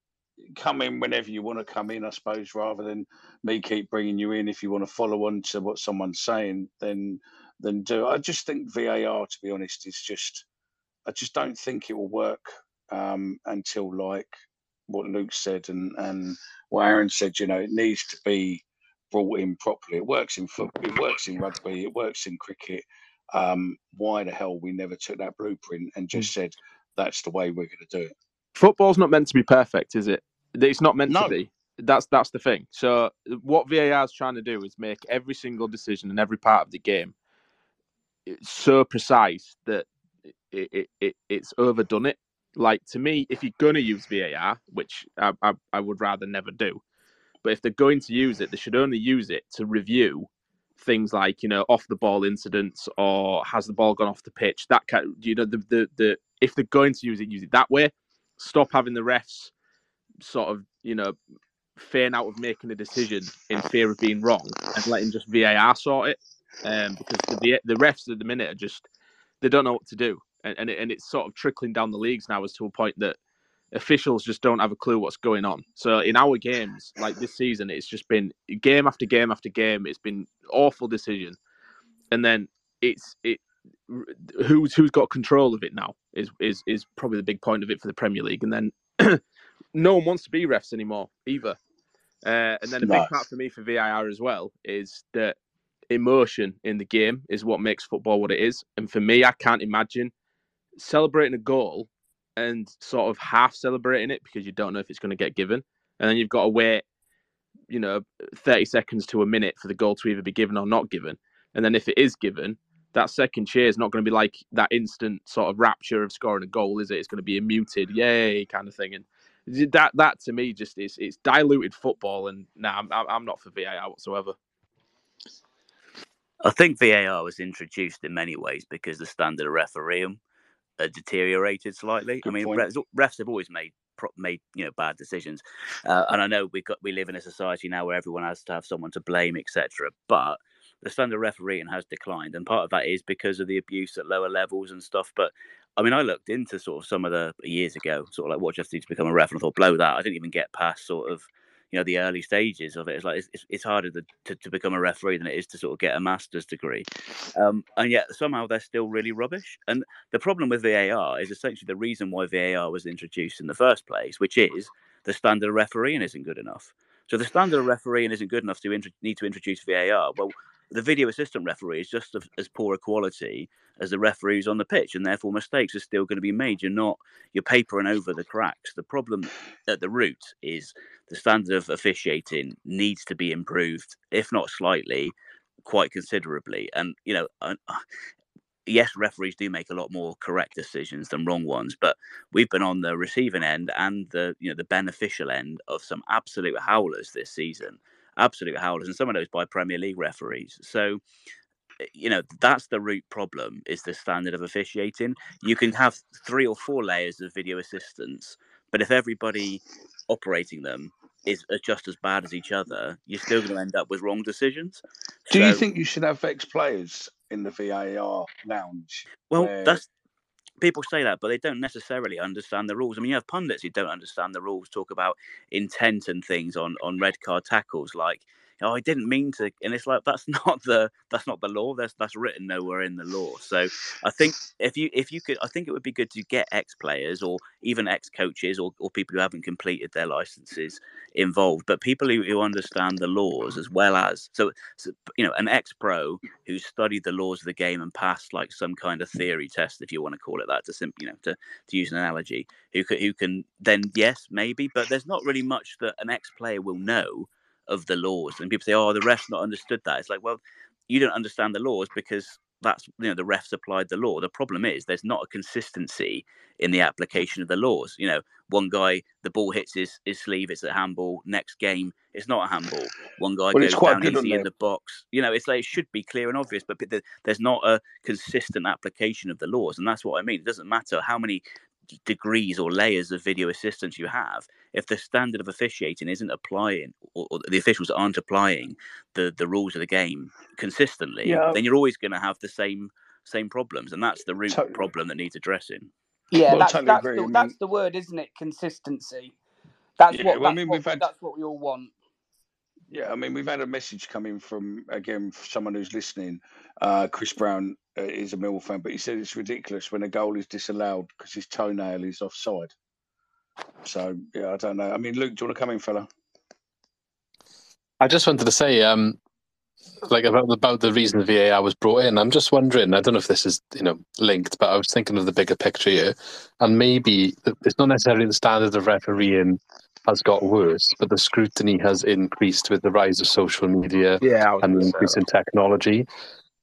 come in whenever you want to come in, I suppose, rather than me keep bringing you in. If you want to follow on to what someone's saying, then then do. I just think VAR, to be honest, is just I just don't think it will work um, until like what Luke said and and what Aaron said. You know, it needs to be brought in properly. It works in football, it works in rugby, it works in cricket um, why the hell we never took that blueprint and just mm. said that's the way we're going to do it. Football's not meant to be perfect, is it? It's not meant no. to be. That's that's the thing. So what VAR is trying to do is make every single decision in every part of the game so precise that it, it, it it's overdone it. Like to me, if you're going to use VAR, which I, I, I would rather never do, but if they're going to use it, they should only use it to review things like you know off the ball incidents or has the ball gone off the pitch that kind you know the, the the if they're going to use it use it that way. Stop having the refs sort of you know feign out of making a decision in fear of being wrong and letting just VAR sort it. Um, because the the refs at the minute are just they don't know what to do. And and, it, and it's sort of trickling down the leagues now as to a point that officials just don't have a clue what's going on. So in our games, like this season, it's just been game after game after game. It's been awful decision, and then it's it who's who's got control of it now is is is probably the big point of it for the Premier League. And then <clears throat> no one wants to be refs anymore either. Uh, and then a big part for me for VAR as well is that emotion in the game is what makes football what it is. And for me, I can't imagine celebrating a goal and sort of half celebrating it because you don't know if it's going to get given, and then you've got to wait, you know, thirty seconds to a minute for the goal to either be given or not given, and then if it is given, that second cheer is not going to be like that instant sort of rapture of scoring a goal, is it? It's going to be a muted yay kind of thing, and that that to me just is it's diluted football, and now nah, I'm I'm not for VAR whatsoever. I think VAR was introduced in many ways because the standard of refereeing uh, deteriorated slightly. Good I mean, refs, refs, have always made made you know bad decisions, uh, and I know we got we live in a society now where everyone has to have someone to blame, etc. But the standard refereeing has declined, and part of that is because of the abuse at lower levels and stuff. But I mean, I looked into sort of some of the years ago, sort of like what just needs to become a ref, and I thought, blow that. I didn't even get past sort of you know the early stages of it. It's like it's, it's harder to, to, to, become a referee than it is to sort of get a master's degree, um, and yet somehow they're still really rubbish. And the problem with VAR is essentially the reason why VAR was introduced in the first place, which is the standard of refereeing isn't good enough. So the standard of refereeing isn't good enough to int- need to introduce VAR. Well, the video assistant referee is just as poor a quality as the referees on the pitch, and therefore mistakes are still going to be made. You're not you're papering over the cracks. The problem at the root is the standard of officiating needs to be improved, if not slightly, quite considerably. And you know, uh, yes, referees do make a lot more correct decisions than wrong ones, but we've been on the receiving end and the you know the beneficial end of some absolute howlers this season absolute howlers, and some of those by Premier League referees. So, eh, you know, that's the root problem: is the standard of officiating. You can have three or four layers of video assistance, but if everybody operating them is just as bad as each other, you're still going to end up with wrong decisions. Do so, you think you should have ex players in the VAR lounge. Well, where- that's people say that, but they don't necessarily understand the rules. I mean, you have pundits who don't understand the rules, talk about intent and things on on red card tackles, like. Oh, I didn't mean to, and it's like that's <laughs> not the that's not the law. That's that's written nowhere in the law. So I think if you if you could, I think it would be good to get ex players or even ex coaches or, or people who haven't completed their licenses involved, but people who, who understand the laws as well as so, so you know an ex pro who studied the laws of the game and passed like some kind of theory test, if you want to call it that, to simply you know to to use an analogy, who can, who can then yes maybe, but there's not really much that an ex player will know of the laws. And people say, oh, the refs not understood that. It's like, well, you don't understand the laws because that's you know the refs applied the law. The problem is there's not a consistency in the application of the laws. You know, one guy the ball hits his, his sleeve, it's a handball. Next game, it's not a handball. One guy Well, goes quite down good easy in the box. You know, it's like it should be clear and obvious, but there's not a consistent application of the laws, and that's what I mean. It doesn't matter how many degrees or layers of video assistance you have if the standard of officiating isn't applying or, or the officials aren't applying the the rules of the game consistently Yeah. then you're always going to have the same same problems and that's the root Totally. problem that needs addressing Yeah, Well, that's totally that's agree. the, I mean- that's the word, isn't it? Consistency. That's Yeah, what well, I mean, what, we've had- that's what we all want. Yeah, I mean, we've had a message coming from again from someone who's listening. Uh, Chris Brown uh, is a Mill fan, but he said it's ridiculous when a goal is disallowed because his toenail is offside. So yeah, I don't know. I mean, Luke, do you want to come in, fella? I just wanted to say, um, like about about the reason VAR was brought in. I'm just wondering. I don't know if this is you know linked, but I was thinking of the bigger picture here, and maybe it's not necessarily the standard of refereeing has got worse, but the scrutiny has increased with the rise of social media Yeah, and the increase that. in technology.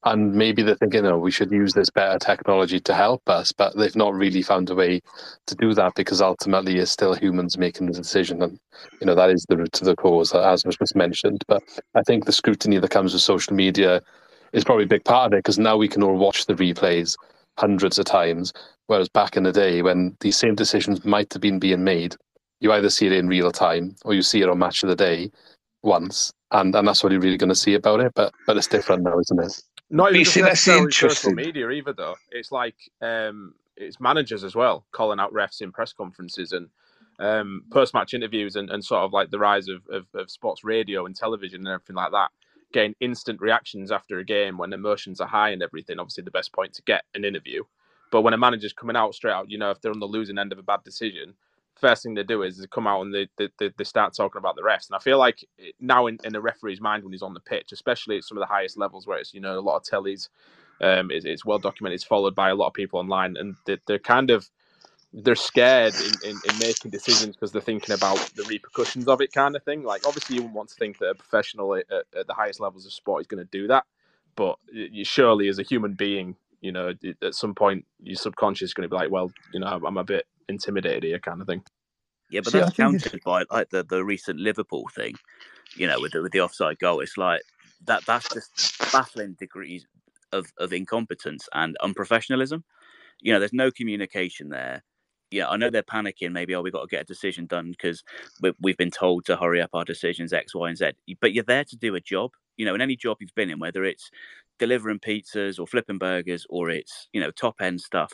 And maybe they're thinking, oh, we should use this better technology to help us, but they've not really found a way to do that because ultimately it's still humans making the decision. And, you know, that is the root of the cause, as was just mentioned. But I think the scrutiny that comes with social media is probably a big part of it because now we can all watch the replays hundreds of times. Whereas back in the day when these same decisions might have been being made, you either see it in real time or you see it on Match of the Day once. And, and that's what you're really going to see about it. But but it's different now, isn't it? Not But even you just see, that's the necessarily social media either, though. It's like um, it's managers as well calling out refs in press conferences and um, post-match interviews, and, and sort of like the rise of, of, of sports radio and television and everything like that. Getting instant reactions after a game when emotions are high and everything. Obviously, the best point to get an interview. But when a manager's coming out straight out, you know, if they're on the losing end of a bad decision, first thing they do is they come out and they, they, they, start talking about the refs. And I feel like now in, in a referee's mind when he's on the pitch, especially at some of the highest levels where it's, you know, a lot of tellies, um, it's, it's well documented, it's followed by a lot of people online, and they, they're kind of they're scared in, in, in making decisions because they're thinking about the repercussions of it, kind of thing. Like, obviously, you wouldn't want to think that a professional at, at, the highest levels of sport is going to do that, but you surely, as a human being, you know, at some point, your subconscious is going to be like, well, you know, I'm a bit intimidated here, kind of thing. Yeah, but See, that's countered by like the, the recent Liverpool thing, you know, with the, with the offside goal. It's like that that's just baffling degrees of, of incompetence and unprofessionalism. You know, there's no communication there. Yeah, I know they're panicking. Maybe oh, we've got to get a decision done because we, we've been told to hurry up our decisions X, Y, and Z. But you're there to do a job. You know, in any job you've been in, whether it's delivering pizzas or flipping burgers or it's you know top end stuff,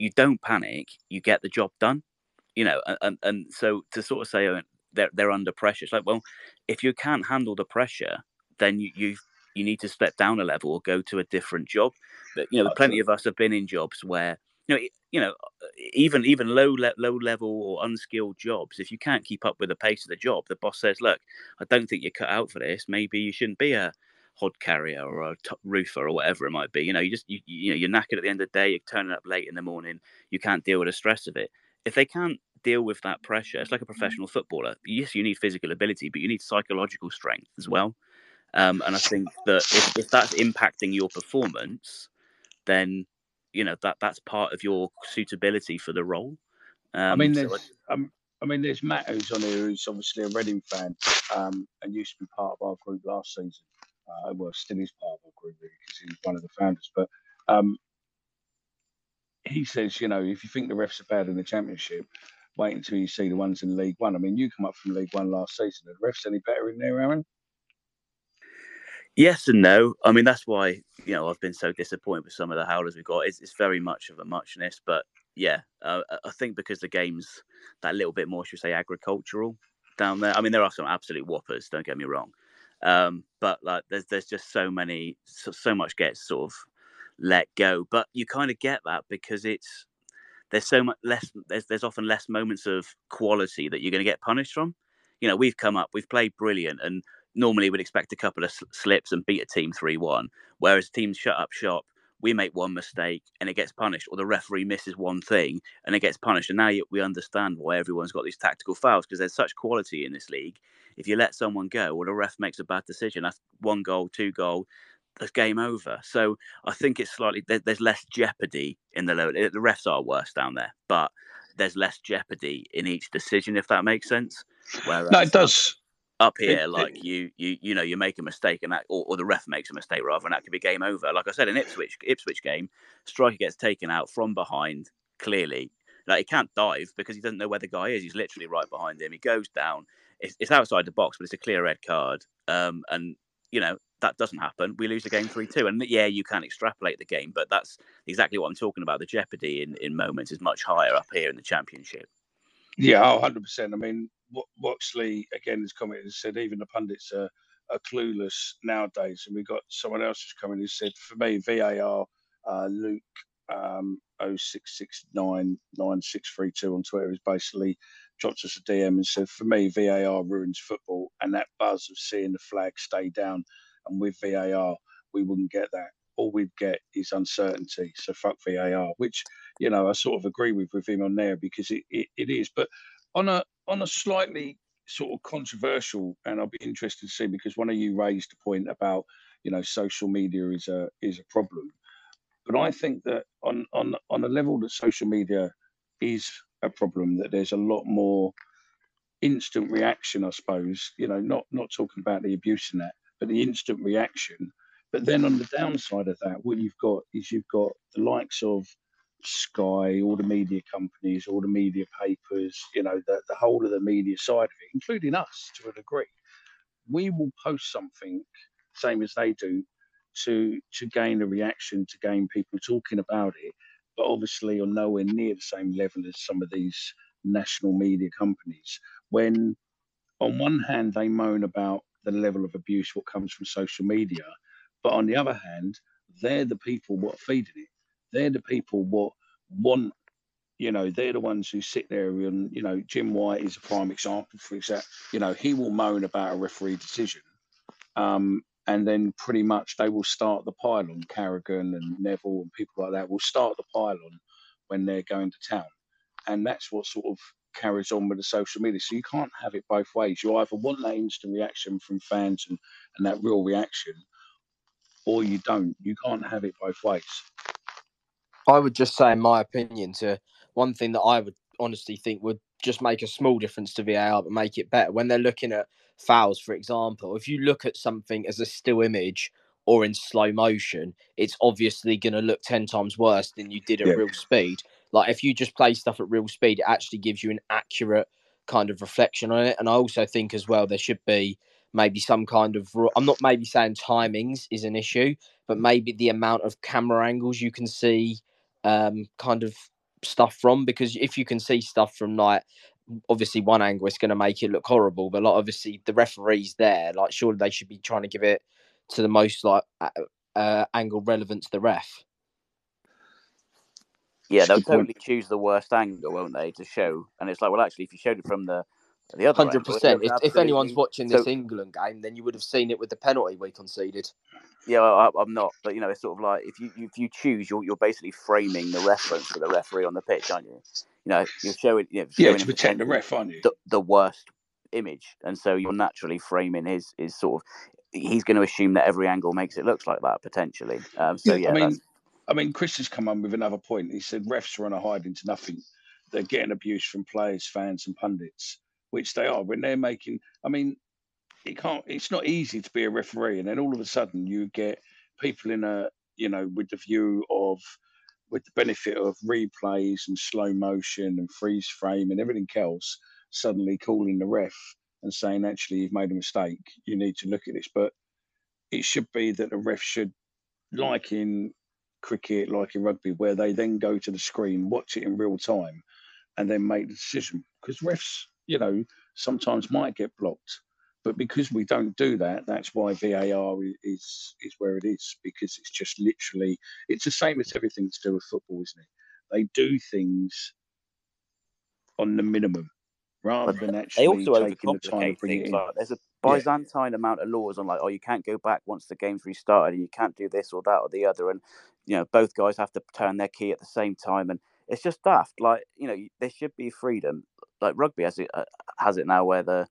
you don't panic. You get the job done you know, and, and, so to sort of say oh, they're they're under pressure, it's like, well, if you can't handle the pressure, then you you you need to step down a level or go to a different job. But you know, plenty of us have been in jobs where you know, you know, even even low le- low level or unskilled jobs. If you can't keep up with the pace of the job, the boss says, "Look, I don't think you're cut out for this. Maybe you shouldn't be a hod carrier or a roofer or whatever it might be. You know, you just you, you know you're knackered at the end of the day. You're turning up late in the morning. You can't deal with the stress of it. If they can't deal with that pressure, it's like a professional footballer. Yes, you need physical ability, but you need psychological strength as well. Um, and I think that if, if that's impacting your performance, then you know that that's part of your suitability for the role. Um, I mean, so there's, um, I mean, there's Matt who's on here who's obviously a Reading fan um, and used to be part of our group last season. Uh, well, still is part of our group really because he was one of the founders. But um, he says, you know, if you think the refs are bad in the championship, wait until you see the ones in League One. I mean, you come up from League One last season. Are the refs any better in there, Aaron? Yes and no. I mean, that's why you know I've been so disappointed with some of the howlers we've got. It's, it's very much of a muchness, but yeah, uh, I think because the game's that little bit more, should we say, agricultural down there. I mean, there are some absolute whoppers. Don't get me wrong, um, but like there's there's just so many, so, so much gets sort of let go. But you kind of get that because it's there's so much less. There's there's often less moments of quality that you're going to get punished from. You know, we've come up, we've played brilliant, and normally we'd expect a couple of slips and beat a team 3 1. Whereas teams shut up shop, we make one mistake and it gets punished, or the referee misses one thing and it gets punished. And now we understand why everyone's got these tactical fouls because there's such quality in this league. If you let someone go or the ref makes a bad decision, that's one goal, two goal, that's game over. So I think it's slightly there's less jeopardy in the low. The refs are worse down there, but there's less jeopardy in each decision, if that makes sense. Whereas, no, it does up here, like you, you, you know, you make a mistake and that, or, or, the ref makes a mistake rather, and that could be game over. Like I said in Ipswich, Ipswich game, striker gets taken out from behind. Clearly, like he can't dive because he doesn't know where the guy is. He's literally right behind him. He goes down. It's, it's outside the box, but it's a clear red card. Um, and you know that doesn't happen. We lose the game three two. And yeah, you can extrapolate the game, but that's exactly what I'm talking about. The jeopardy in in moments is much higher up here in the championship. Yeah, 100. percent I mean, Waxley again has commented and said even the pundits are, are clueless nowadays. And we got someone else who's coming who said, for me, VAR, uh, Luke um, 06699632 on Twitter has basically dropped us a DM and said, for me, VAR ruins football. And that buzz of seeing the flag stay down. And with VAR, we wouldn't get that. All we'd get is uncertainty. So fuck VAR, which, you know, I sort of agree with, with him on there because it, it, it is. But on a on a slightly sort of controversial, and I'll be interested to see because one of you raised a point about you know social media is a is a problem, but I think that on on on a level that social media is a problem, that there's a lot more instant reaction, I suppose. You know, not not talking about the abuse in that, but the instant reaction. But then on the downside of that, what you've got is you've got the likes of Sky, all the media companies, all the media papers, you know, the, the whole of the media side of it, including us to a degree. We will post something, same as they do, to to gain a reaction, to gain people talking about it, but obviously on nowhere near the same level as some of these national media companies. When on one hand they moan about the level of abuse what comes from social media, but on the other hand, they're the people what are feeding it they're the people what want you know, they're the ones who sit there and, you know, Jim White is a prime example, for example. You know, he will moan about a referee decision. Um, and then pretty much they will start the pile-on. Carragher and Neville and people like that will start the pile-on when they're going to town. And that's what sort of carries on with the social media. So you can't have it both ways. You either want that instant reaction from fans and, and that real reaction, or you don't. You can't have it both ways. I would just say, in my opinion, to one thing that I would honestly think would just make a small difference to VAR, but make it better when they're looking at fouls, for example. If you look at something as a still image or in slow motion, it's obviously going to look 10 times worse than you did at yeah. real speed. Like if you just play stuff at real speed, it actually gives you an accurate kind of reflection on it. And I also think as well, there should be maybe some kind of, I'm not maybe saying timings is an issue, but maybe the amount of camera angles you can see um, kind of stuff from because if you can see stuff from like obviously one angle it's going to make it look horrible but like obviously the referees there like surely they should be trying to give it to the most like uh, angle relevant to the ref. Yeah they'll totally choose the worst angle won't they to show? And it's like well actually if you showed it from the the other hundred percent. If, if anyone's watching this so, England game, then you would have seen it with the penalty we conceded. Yeah, I, am not, but you know, it's sort of like if you if you choose, you're you're basically framing the reference for the referee on the pitch, aren't you? You know, you're showing, you know, showing yeah, to protect the ref, aren't you? The, the, worst image, and so you're naturally framing his his sort of. He's going to assume that every angle makes it looks like that potentially. Um, so yeah, yeah I mean, that's... I mean, Chris has come on with another point. He said refs are on a hide into nothing. They're getting abuse from players, fans, and pundits which they are when they're making. I mean, it can't. It's not easy to be a referee, and then all of a sudden you get people in a you know with the view of with the benefit of replays and slow motion and freeze frame and everything else, suddenly calling the ref and saying, actually, you've made a mistake. You need to look at this. But it should be that the ref should, like in cricket, like in rugby, where they then go to the screen, watch it in real time, and then make the decision. Because refs, you know, sometimes might get blocked, but because we don't do that, that's why VAR is is where it is. Because it's just literally, it's the same as everything to do with football, isn't it? They do things on the minimum rather than actually they also taking the time to bring it things. in. Like there's a Yeah. Byzantine amount of laws on like, oh, you can't go back once the game's restarted, and you can't do this or that or the other, and you know both guys have to turn their key at the same time, and it's just daft. Like you know, there should be freedom. Like rugby has it uh, has it now, where the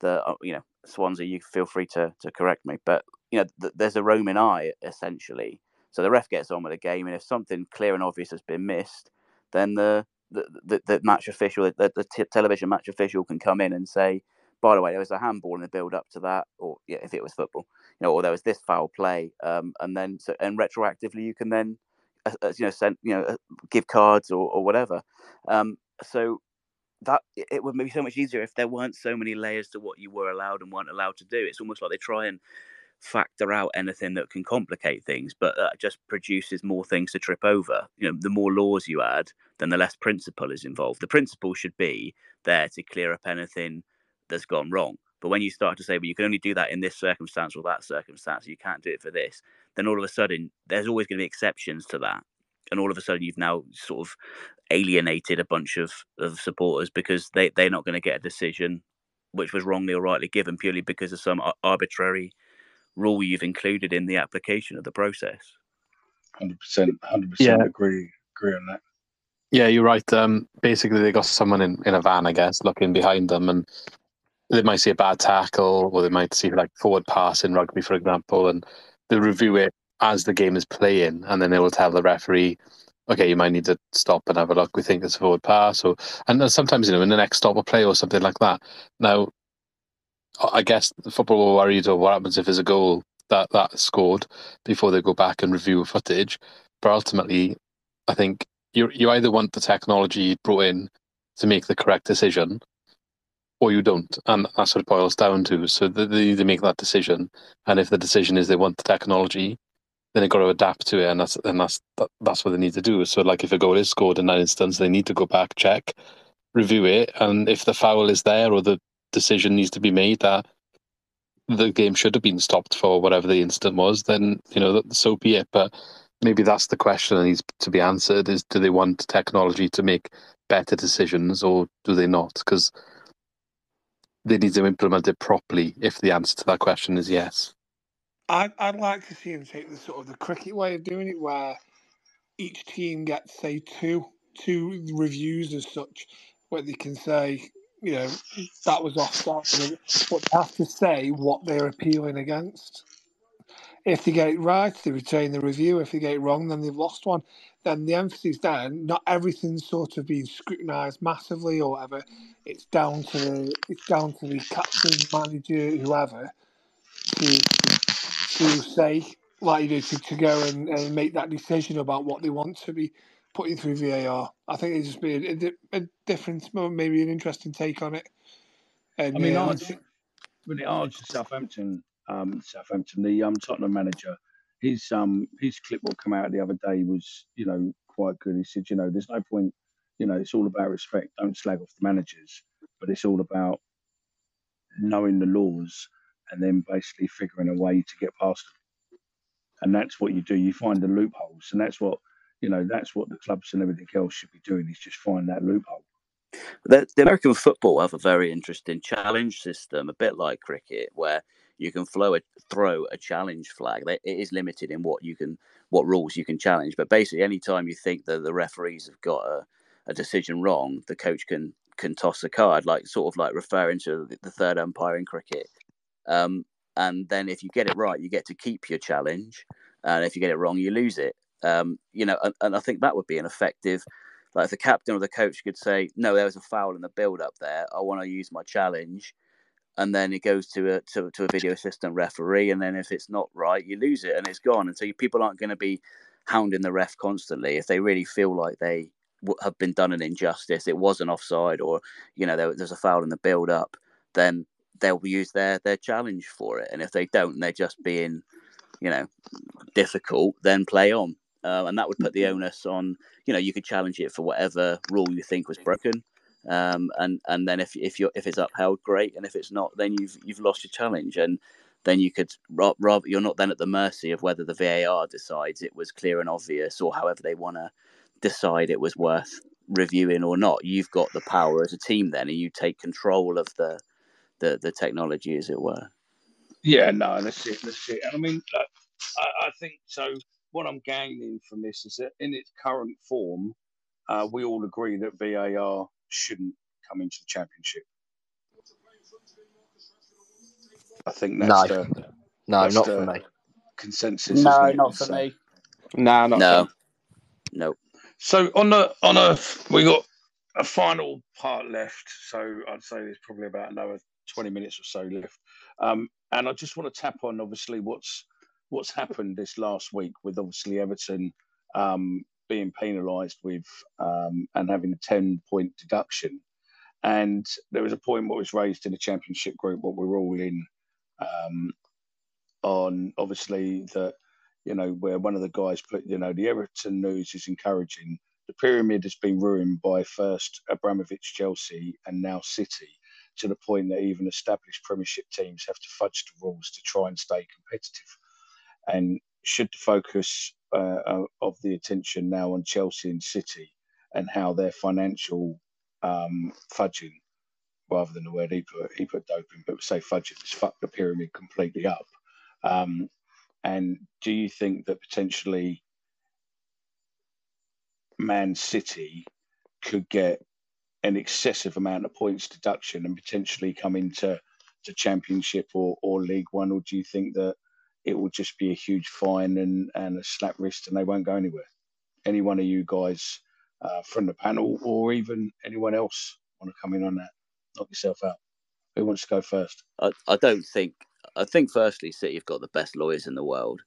the uh, you know Swansea, you feel free to to correct me, but you know th- there's a roaming eye essentially. So the ref gets on with the game, and if something clear and obvious has been missed, then the the, the, the match official, the, the t- television match official, can come in and say, by the way, there was a handball in the build up to that, or yeah, if it was football, you know, or there was this foul play, um, and then so and retroactively you can then, uh, uh, you know, send you know, uh, give cards or, or whatever. Um, so that it would be so much easier if there weren't so many layers to what you were allowed and weren't allowed to do. It's almost like they try and factor out anything that can complicate things, but that just produces more things to trip over. You know, the more laws you add, then the less principle is involved. The principle should be there to clear up anything that's gone wrong. But when you start to say, well, you can only do that in this circumstance or that circumstance, you can't do it for this, then all of a sudden there's always going to be exceptions to that. And all of a sudden you've now sort of alienated a bunch of, of supporters because they, they're not going to get a decision which was wrongly or rightly given purely because of some arbitrary rule you've included in the application of the process. Hundred percent, 100% Yeah. percent agree agree on that. Yeah, you're right. Um, basically, they got someone in, in a van, I guess, looking behind them, and they might see a bad tackle, or they might see like forward pass in rugby, for example, and they review it as the game is playing, and then they will tell the referee, "Okay, you might need to stop and have a look. We think it's a forward pass," or and sometimes you know in the next stop or play or something like that. Now, I guess the football were worried or what happens if there's a goal that that scored before they go back and review footage, but ultimately, I think you you either want the technology brought in to make the correct decision, or you don't, and that's what it boils down to. So they need to make that decision, and if the decision is they want the technology, then they've got to adapt to it, and that's and that's that, that's what they need to do. So like if a goal is scored in that instance, they need to go back, check, review it, and if the foul is there or the decision needs to be made that the game should have been stopped for whatever the incident was, then you know so be it. But maybe that's the question that needs to be answered: is do they want technology to make better decisions, or do they not? Because they need to implement it properly. If the answer to that question is yes, I'd, I'd like to see him take the sort of the cricket way of doing it, where each team gets say two two reviews as such, where they can say, you know, that was offside, but have to say what they're appealing against. If they get it right, they retain the review. If they get it wrong, then they've lost one. Then the emphasis then, not everything's sort of being scrutinised massively or whatever. It's down to the it's down to the captain, manager, whoever, to to say like you do to, to go and, and make that decision about what they want to be putting through VAR. I think it'd just be a, a, a different, maybe an interesting take on it. And I mean, yeah, when it asked Southampton, um, Southampton, the um, Tottenham manager, his um, his clip what come out the other day was, you know, quite good. He said, you know, there's no point, you know, it's all about respect. Don't slag off the managers, but it's all about knowing the laws and then basically figuring a way to get past them. And that's what you do. You find the loopholes, and that's what you know. That's what the clubs and everything else should be doing. Is just find that loophole. The, the American football have a very interesting challenge system, a bit like cricket, where you can a, throw a challenge flag. It is limited in what you can, what rules you can challenge. But basically, any time you think that the referees have got a, a decision wrong, the coach can can toss a card, like sort of like referring to the third umpire in cricket. Um, and then if you get it right, you get to keep your challenge, and if you get it wrong, you lose it. Um, you know, and, and I think that would be an effective like if the captain or the coach could say, "No, there was a foul in the build-up there. I want to use my challenge," and then it goes to a to, to a video assistant referee, and then if it's not right, you lose it and it's gone. And so you, people aren't going to be hounding the ref constantly if they really feel like they have been done an injustice. It was an offside, or you know there, there's a foul in the build-up. Then they'll use their their challenge for it. And if they don't, they're just being, you know, difficult, then play on. Uh, and that would put the onus on. You know, you could challenge it for whatever rule you think was broken, um, and and then if if you if it's upheld, great, and if it's not, then you've you've lost your challenge, and then you could rob, rob you're not then at the mercy of whether the VAR decides it was clear and obvious, or however they want to decide it was worth reviewing or not. You've got the power as a team then, and you take control of the the, the technology, as it were. Yeah, no, that's it. That's it. And I mean, I, I think so. What I'm gaining from this is that in its current form, uh, we all agree that VAR shouldn't come into the championship. I think that's No. the No, That's not the- for me. consensus. No, isn't it? not for So- me. Nah, not No, no. So on the on a we got a final part left. So I'd say there's probably about another 20 minutes or so left. Um, and I just want to tap on obviously what's what's happened this last week with obviously Everton um, being penalised with um, and having a 10 point deduction. And there was a point what was raised in the championship group, what we're all in, um, on obviously that you know, where one of the guys put, you know, the Everton news is encouraging. The pyramid has been ruined by first Abramovich, Chelsea, and now City, to the point that even established Premiership teams have to fudge the rules to try and stay competitive. And should the focus uh, uh, of the attention now on Chelsea and City and how their financial um, fudging, rather than the word he put, he put doping, but say fudging, has fucked the pyramid completely up. Um, and do you think that potentially Man City could get an excessive amount of points deduction and potentially come into to Championship or, or League One, or do you think that it will just be a huge fine and, and a slap wrist and they won't go anywhere? Any one of you guys uh, from the panel or even anyone else want to come in on that? Knock yourself out. Who wants to go first? I, I don't think. I think firstly, City have got the best lawyers in the world,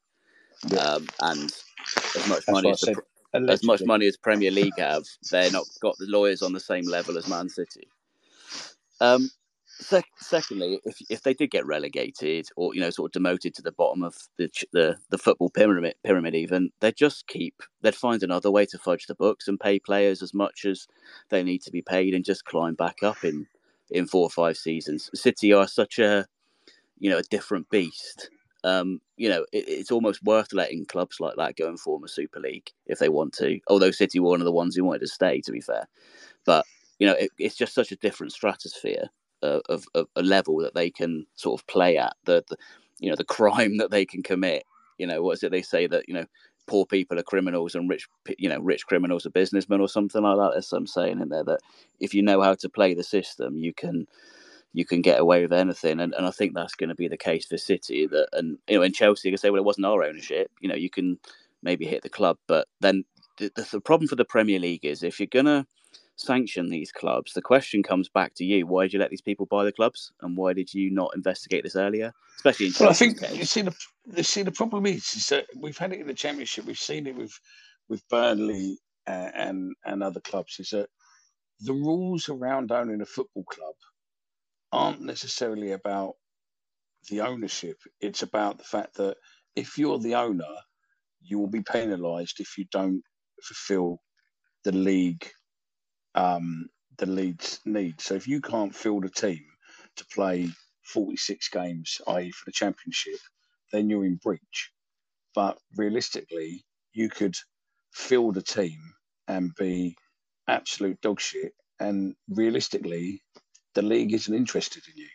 Yeah. um, and as much That's money as the as much money as Premier League have, they're not got the lawyers on the same level as Man City. Um, sec- secondly, if if they did get relegated or you know sort of demoted to the bottom of the ch- the, the football pyramid pyramid, even they'd just keep they'd find another way to fudge the books and pay players as much as they need to be paid and just climb back up in in four or five seasons. City are such a you know a different beast. Um, you know, it, it's almost worth letting clubs like that go and form a Super League if they want to. Although City were one of the ones who wanted to stay, to be fair. But you know, it, it's just such a different stratosphere uh, of, of a level that they can sort of play at. The, the you know the crime <laughs> that they can commit. You know, what is it they say that you know poor people are criminals and rich you know rich criminals are businessmen or something like that. There's some saying in there that if you know how to play the system, you can you can get away with anything. And, and I think that's going to be the case for City. That and you know, in Chelsea, you can say, well, it wasn't our ownership. You know, you can maybe hit the club, but then the, the, the problem for the Premier League is if you're going to sanction these clubs, the question comes back to you: Why did you let these people buy the clubs, and why did you not investigate this earlier? Especially in Well, I think you case. see the you see the problem is, is that we've had it in the championship. We've seen it with with Burnley uh, and and other clubs. Is that the rules around owning a football club aren't necessarily about the ownership. It's about the fact that if you're the owner, you will be penalised if you don't fulfil the league um, the league's needs. So if you can't field a team to play 46 games, i.e., for the championship, then you're in breach. But realistically, you could field a team and be absolute dog shit. And realistically, the league isn't interested in you.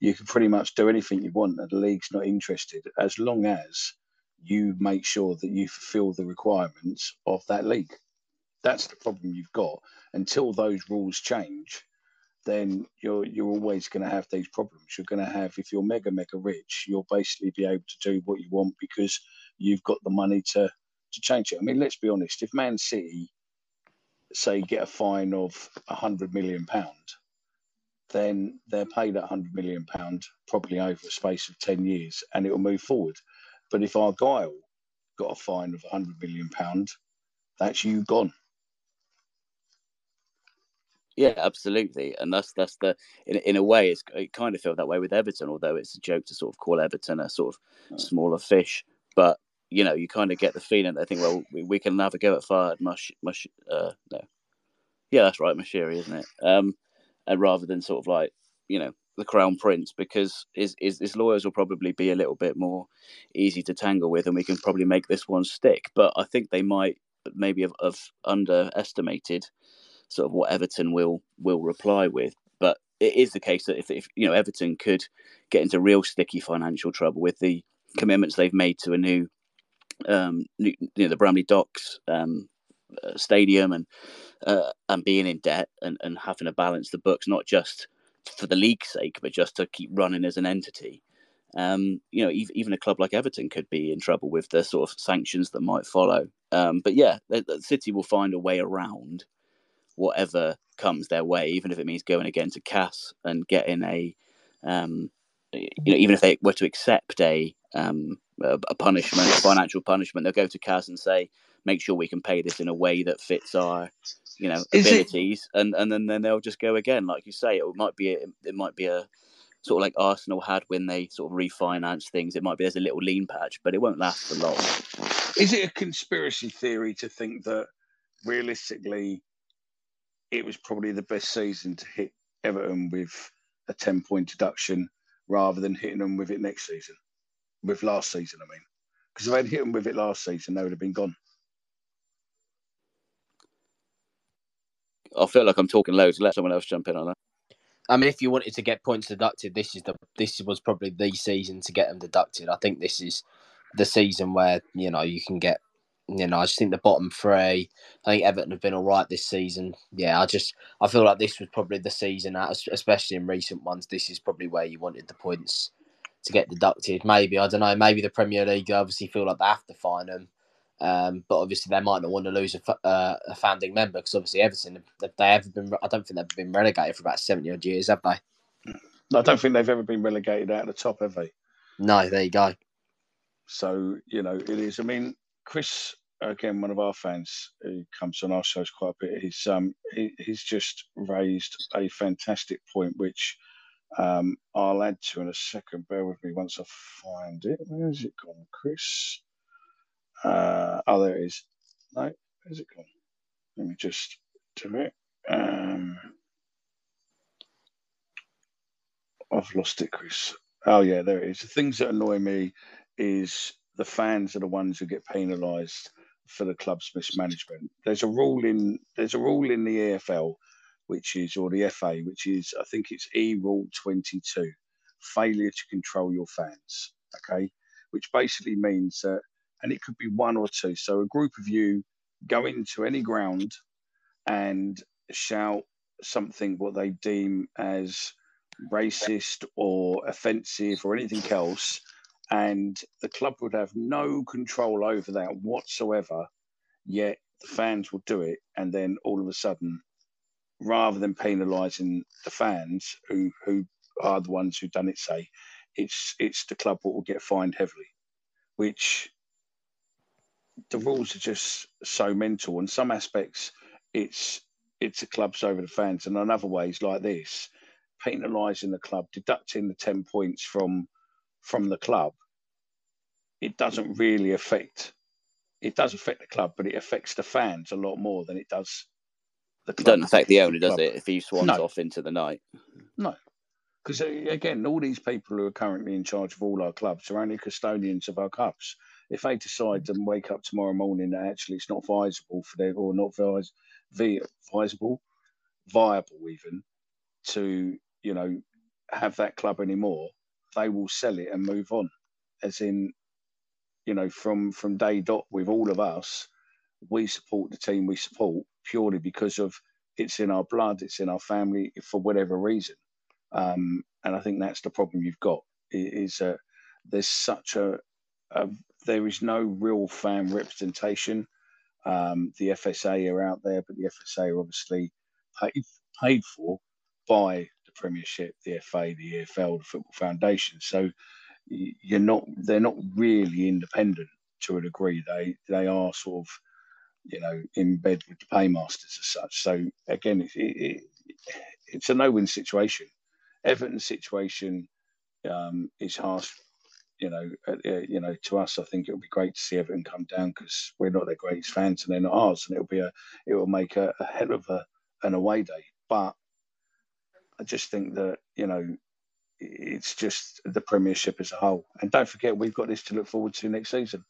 You can pretty much do anything you want, and the league's not interested as long as you make sure that you fulfill the requirements of that league. That's the problem you've got. Until those rules change, then you're you're always going to have these problems. You're going to have if you're mega mega rich, you'll basically be able to do what you want because you've got the money to to change it. I mean, let's be honest. If Man City say get a fine of a hundred million pound, then they're paid a hundred million pound probably over a space of ten years, and it will move forward. But if Argyle got a fine of a hundred million pound, that's you gone. Yeah, absolutely, and that's that's the in in a way it's it kind of felt that way with Everton, although it's a joke to sort of call Everton a sort of smaller fish. But you know, you kind of get the feeling they think, well, we, we can have a go at Farhad Mush, Mush, uh, no, yeah, that's right, Moshiri, isn't it? Um, and rather than sort of like you know the crown prince, because his, his his lawyers will probably be a little bit more easy to tangle with, and we can probably make this one stick. But I think they might maybe have, have underestimated sort of what Everton will will reply with. But it is the case that if, if you know Everton could get into real sticky financial trouble with the commitments they've made to a new, um, you know, the Bramley Docks um, uh, stadium and uh, and being in debt and, and having to balance the books not just for the league's sake but just to keep running as an entity. Um, you know, even, a club like Everton could be in trouble with the sort of sanctions that might follow. Um, but yeah, the, the City will find a way around whatever comes their way, even if it means going again to CAS and getting a, um, you know, even if they were to accept a um, a, punishment, a financial punishment, they'll go to CAS and say, make sure we can pay this in a way that fits our, you know, Is abilities, it... and and then, then they'll just go again, like you say. It might be a, it might be a sort of like Arsenal had when they sort of refinance things. It might be there's a little lean patch, but it won't last for long. Is it a conspiracy theory to think that realistically it was probably the best season to hit Everton with a 10 point deduction rather than hitting them with it next season, with last season, I mean. Because if they'd hit them with it last season, they would have been gone. I feel like I'm talking loads. Let someone else jump in on that. I mean, if you wanted to get points deducted, this is the this was probably the season to get them deducted. I think this is the season where you know you can get you know, I just think the bottom three. I think Everton have been all right this season. Yeah, I just I feel like this was probably the season, especially in recent ones. This is probably where you wanted the points to get deducted. Maybe I don't know. Maybe the Premier League obviously feel like they have to find them, um, but obviously they might not want to lose a, uh, a founding member because obviously Everton have they ever been. I don't think they've been relegated for about seventy odd years, have they? I don't think they've ever been relegated out of the top, have they? No, there you go. So you know it is. I mean, Chris again, one of our fans who comes on our shows quite a bit. He's um he, he's just raised a fantastic point, which um I'll add to in a second. Bear with me once I find it. Where's it gone, Chris? Uh, oh, there it is. No, where's it gone? Let me just do it. Um, I've lost it, Chris. Oh yeah, there it is. The things that annoy me is the fans are the ones who get penalised for the club's mismanagement. There's a rule in there's a rule in the EFL, which is or the FA, which is I think it's E Rule 22, failure to control your fans. Okay, which basically means that, and it could be one or two. So a group of you go into any ground and shout something what they deem as racist or offensive or anything else and the club would have no control over that whatsoever. Yet the fans will do it, and then all of a sudden, rather than penalising the fans who who are the ones who've done it, say it's it's the club that will get fined heavily, which the rules are just so mental. In some aspects, it's it's the clubs over the fans, and in other ways like this, penalising the club, deducting the ten points from from the club it doesn't really affect it does affect the club, but it affects the fans a lot more than it does the club. It doesn't affect the owner, does it? If he swans no. off into the night. No. Because uh, again, all these people who are currently in charge of all our clubs are only custodians of our cups. If they decide to wake up tomorrow morning that actually it's not viable for them or not vis- viable, viable even to you know have that club anymore, they will sell it and move on. As in, you know, from from day dot with all of us, we support the team we support purely because of it's in our blood, it's in our family for whatever reason. Um, and I think that's the problem you've got is uh, there's such a, a, there is no real fan representation. Um, the FSA are out there, but the FSA are obviously paid paid for by the Premiership, the FA, the EFL, the Football Foundation. So you're not they're not really independent to a degree. They they are sort of you know in bed with the paymasters as such. So again, it, it, it's a no-win situation. Everton's situation um, is harsh. You know, uh, you know, to us, I think it would be great to see Everton come down because we're not their greatest fans and they're not ours, and it'll be a, it will make a, a hell of a, an away day. But I just think that you know, it's just the Premiership as a whole. And don't forget, we've got this to look forward to next season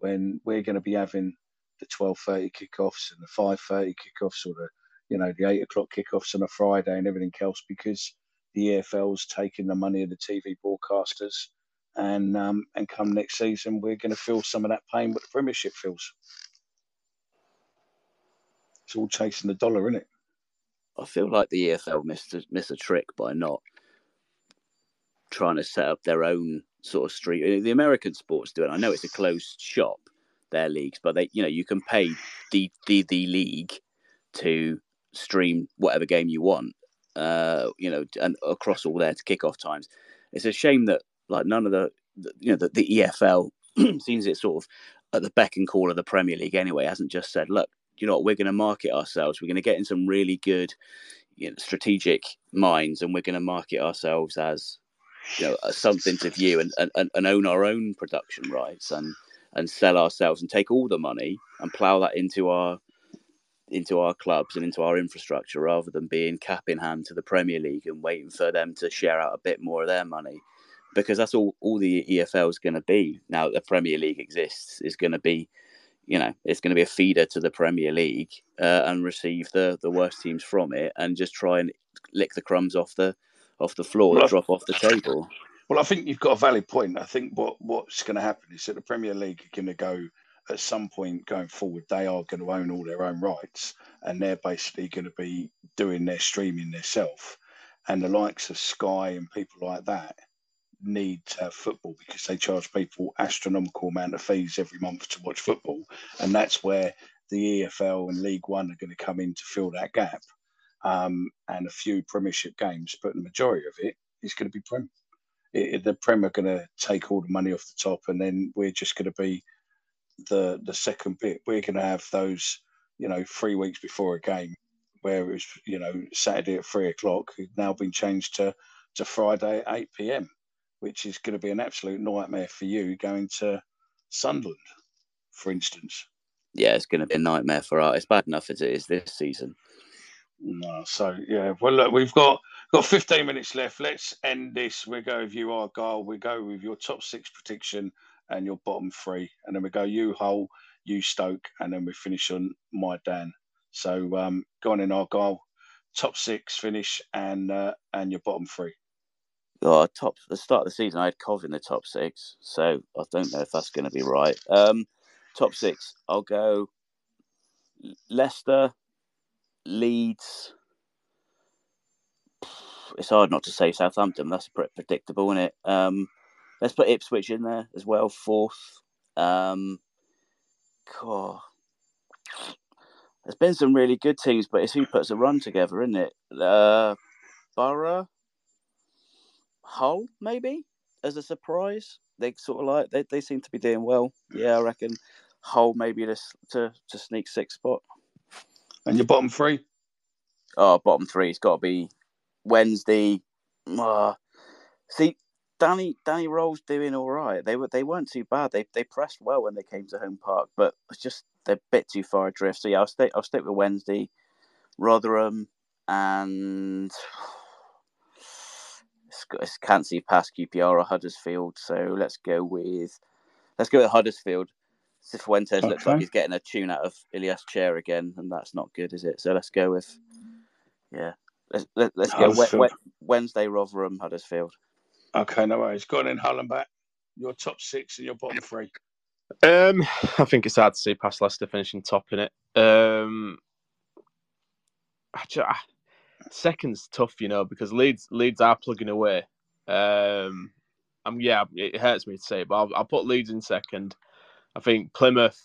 when we're going to be having the twelve thirty kickoffs and the five thirty kickoffs, or the you know the eight o'clock kickoffs on a Friday and everything else because the EFL's taking the money of the TV broadcasters, and um, and come next season we're going to feel some of that pain what the Premiership feels. It's all chasing the dollar, isn't it? I feel like the EFL missed a, missed a trick by not trying to set up their own sort of street. The American sports do it. I know it's a closed shop, their leagues, but they, you know, you can pay the the, the league to stream whatever game you want, uh, you know, and across all their kickoff times. It's a shame that like none of the, the you know, the, the EFL <clears throat> seems it sort of at the beck and call of the Premier League anyway. Hasn't just said, look, you know, what, we're going to market ourselves. We're going to get in some really good, you know, strategic minds, and we're going to market ourselves as you know something to view and, and, and own our own production rights and and sell ourselves and take all the money and plow that into our into our clubs and into our infrastructure rather than being cap in hand to the Premier League and waiting for them to share out a bit more of their money. Because that's all, all the EFL is going to be now that the Premier League exists is going to be, you know, it's going to be a feeder to the Premier League uh, and receive the, the worst teams from it and just try and lick the crumbs off the off the floor well, drop off the table. Well, I think you've got a valid point. I think what what's going to happen is that the Premier League are going to go at some point going forward, they are going to own all their own rights and they're basically going to be doing their streaming themselves. And the likes of Sky and people like that need to have football because they charge people astronomical amount of fees every month to watch football. And that's where the EFL and League One are going to come in to fill that gap. Um, and a few Premiership games, but the majority of it is going to be Prem. It, the Prem are going to take all the money off the top, and then we're just going to be the the second bit. We're going to have those, you know, three weeks before a game where it was, you know, Saturday at three o'clock, now been changed to to Friday at eight pm, which is going to be an absolute nightmare for you going to Sunderland, for instance. Yeah, it's going to be a nightmare for us. It's bad enough as it is this season. No, so yeah. Well, look, we've got got 15 minutes left. Let's end this. We go with you, Argyle. We go with your top six prediction and your bottom three, and then we go you Hull, you Stoke, and then we finish on my Dan. So um, go on in Argyle, top six finish, and uh, and your bottom three. Oh, top the start of the season, I had Cov in the top six, so I don't know if that's going to be right. Um, top six, I'll go Leicester, Leeds. It's hard not to say Southampton. That's pretty predictable, isn't it? Um, Let's put Ipswich in there as well, fourth. Um, God. There's been some really good teams, but it's who puts a run together, isn't it? Uh, Boro, Hull, maybe as a surprise. They sort of like they, they seem to be doing well. Yeah, I reckon Hull maybe to to, to sneak six spot. And your bottom three? Oh, bottom three. It's got to be Wednesday. Uh, see, Danny Danny Röhl's doing all right. They were they weren't too bad. They they pressed well when they came to home park, but it's just they're a bit too far adrift. So yeah, I'll stay I'll stick with Wednesday, Rotherham, and I can't see past QPR or Huddersfield. So let's go with let's go with Huddersfield. Cifuentes okay. looks like he's getting a tune out of Ilias Chair again, and that's not good, is it? So let's go with yeah. Let's let, us let us go Wednesday Rotherham Huddersfield. Okay, no worries. Go on in, Hull and Back. Your top six and your bottom three. Um, I think it's hard to see past Leicester finishing top in it. Um, I, just, second's tough, you know, because Leeds Leeds are plugging away. Um, I'm yeah, it hurts me to say, but I'll, I'll put Leeds in second. I think Plymouth,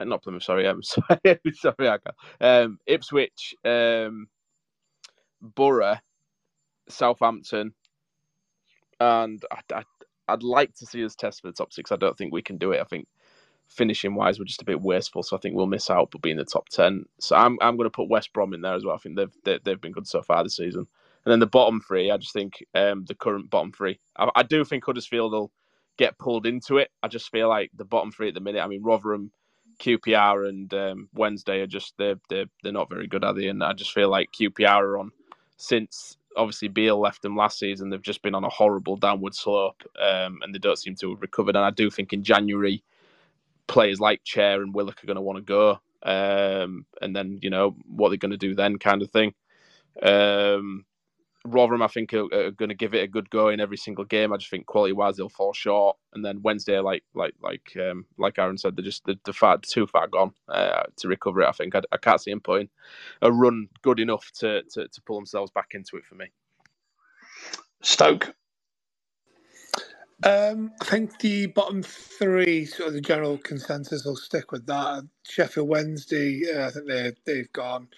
uh, not Plymouth, sorry, I'm <laughs> sorry, sorry, I can't. Um, Ipswich, um, Boro, Southampton, and I, I, I'd like to see us test for the top six. I don't think we can do it. I think finishing wise, we're just a bit wasteful. So I think we'll miss out, but be in the top ten. So I'm I'm going to put West Brom in there as well. I think they've they, have they have been good so far this season. And then the bottom three, I just think um, the current bottom three. I, I do think Huddersfield will get pulled into it. I just feel like the bottom three at the minute. I mean, Rotherham, QPR, and um, Wednesday are just they're they're they're not very good, are they? And I just feel like QPR are on since obviously Beale left them last season. They've just been on a horrible downward slope, um, and they don't seem to have recovered. And I do think in January, players like Chair and Willock are going to want to go, um, and then you know what they're going to do then, kind of thing. Um, Rotherham, I think, are, are going to give it a good go in every single game. I just think quality wise they'll fall short, and then Wednesday, like like like um, like Aaron said, they're just the far too far gone uh, to recover it. I think I, I can't see them putting a run good enough to, to to pull themselves back into it for me. Stoke. Um, I think the bottom three, sort of the general consensus, will stick with that. Sheffield Wednesday, uh, I think they they've gone.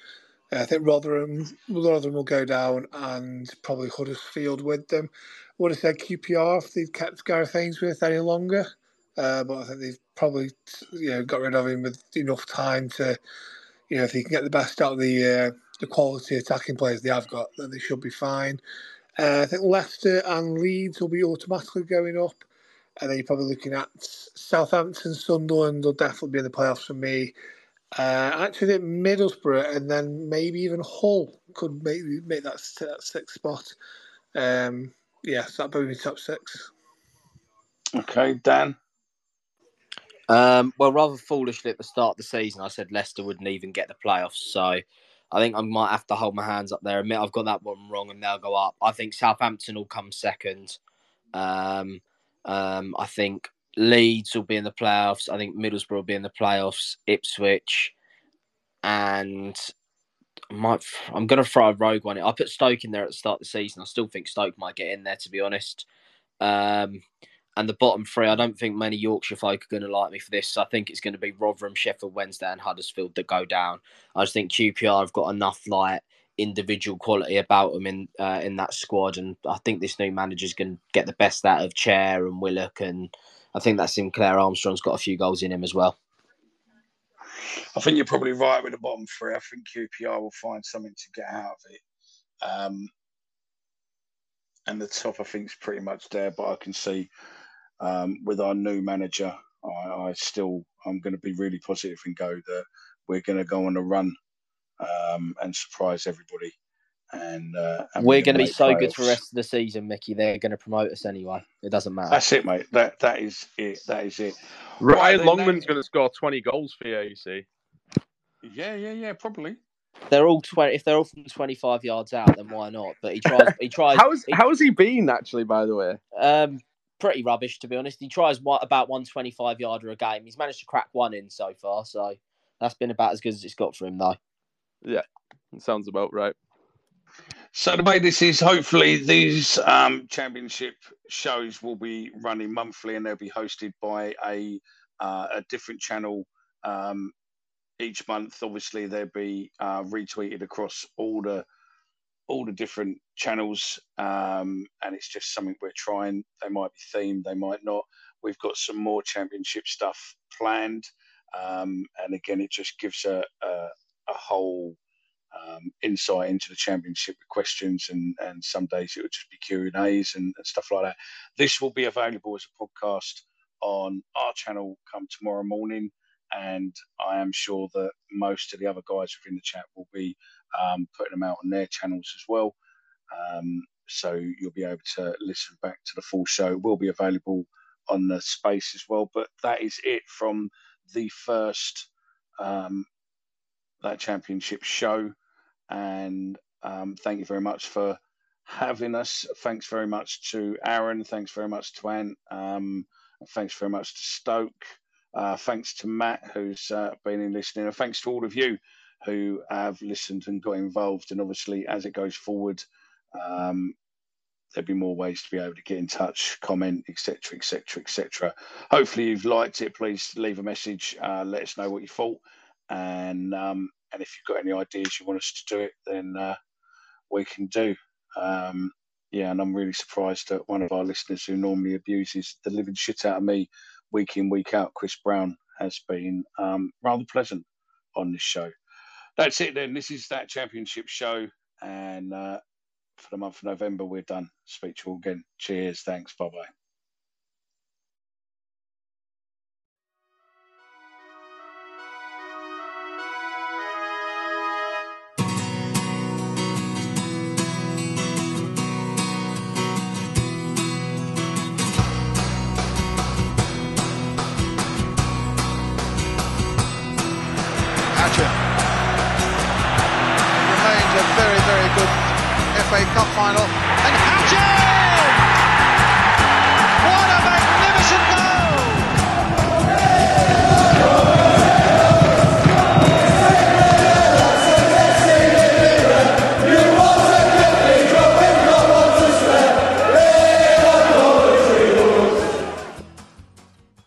Uh, I think Rotherham, Rotherham will go down, and probably Huddersfield with them. Would have said QPR if they'd kept Gareth Ainsworth any longer, uh, but I think they've probably you know got rid of him with enough time to, you know, if he can get the best out of the uh, the quality attacking players they have got, then they should be fine. Uh, I think Leicester and Leeds will be automatically going up. And then you're probably looking at Southampton, Sunderland will definitely be in the playoffs for me. Uh, actually, think Middlesbrough and then maybe even Hull could maybe make that, that sixth spot. Um, yeah, so that'd be top six. Okay, Dan. Um, well, rather foolishly at the start of the season, I said Leicester wouldn't even get the playoffs. So I think I might have to hold my hands up there. Admit I've got that one wrong, and they'll go up. I think Southampton will come second. Um, um, I think Leeds will be in the playoffs. I think Middlesbrough will be in the playoffs. Ipswich, and I might. I'm going to throw a rogue one. I put Stoke in there at the start of the season. I still think Stoke might get in there, to be honest. Um, and the bottom three, I don't think many Yorkshire folk are going to like me for this. I think it's going to be Rotherham, Sheffield Wednesday, and Huddersfield that go down. I just think QPR have got enough like individual quality about them in uh, in that squad, and I think this new manager's going to get the best out of Chair and Willock, and I think that Sinclair Armstrong's got a few goals in him as well. I think you're probably right with the bottom three. I think QPR will find something to get out of it. Um, and the top, I think, is pretty much there, but I can see um, with our new manager, I, I still I'm going to be really positive and go that we're going to go on a run um, and surprise everybody. And, uh, and we're going to be so playoffs. good for the rest of the season, Mickey. They're going to promote us anyway. It doesn't matter. That's it, mate. That that is it. That is it. Ryan Longman's going to score twenty goals for you. You see? Yeah, yeah, yeah. Probably. They're all twenty. If they're all from twenty-five yards out, then why not? But he tries. He <laughs> tries. how's he, how's he been actually? By the way. Um, pretty rubbish to be honest. He tries what about one twenty-five yarder a game. He's managed to crack one in so far, so that's been about as good as it's got for him, though. Yeah, sounds about right. So the way this is, hopefully these um, championship shows will be running monthly, and they'll be hosted by a uh, a different channel um, each month. Obviously, they'll be uh, retweeted across all the all the different channels, um, and it's just something we're trying. They might be themed, they might not. We've got some more championship stuff planned, um, and again, it just gives a a, a whole um, insight into the championship with questions, and and some days it would just be Q and A's and, and stuff like that. This will be available as a podcast on our channel come tomorrow morning and I am sure that most of the other guys within the chat will be um, putting them out on their channels as well. Um, so you'll be able to listen back to the full show. It will be available on the space as well. But that is it from the first um, that championship show. And um, thank you very much for having us. Thanks very much to Aaron. Thanks very much to Ant. Um, thanks very much to Stoke. Uh, thanks to Matt, who's uh, been in listening, and thanks to all of you who have listened and got involved. And obviously, as it goes forward, um, there'll be more ways to be able to get in touch, comment, etc., etc., etc. Hopefully, you've liked it. Please leave a message. Uh, let us know what you thought, and um, and if you've got any ideas you want us to do it, then uh, we can do. Um, yeah, and I'm really surprised that one of our listeners who normally abuses the living shit out of me week in week out, Chris Brown, has been um, rather pleasant on this show. That's it then. This is that championship show. And uh, for the month of November, we're done. Speak to you all again. Cheers. Thanks. Bye bye.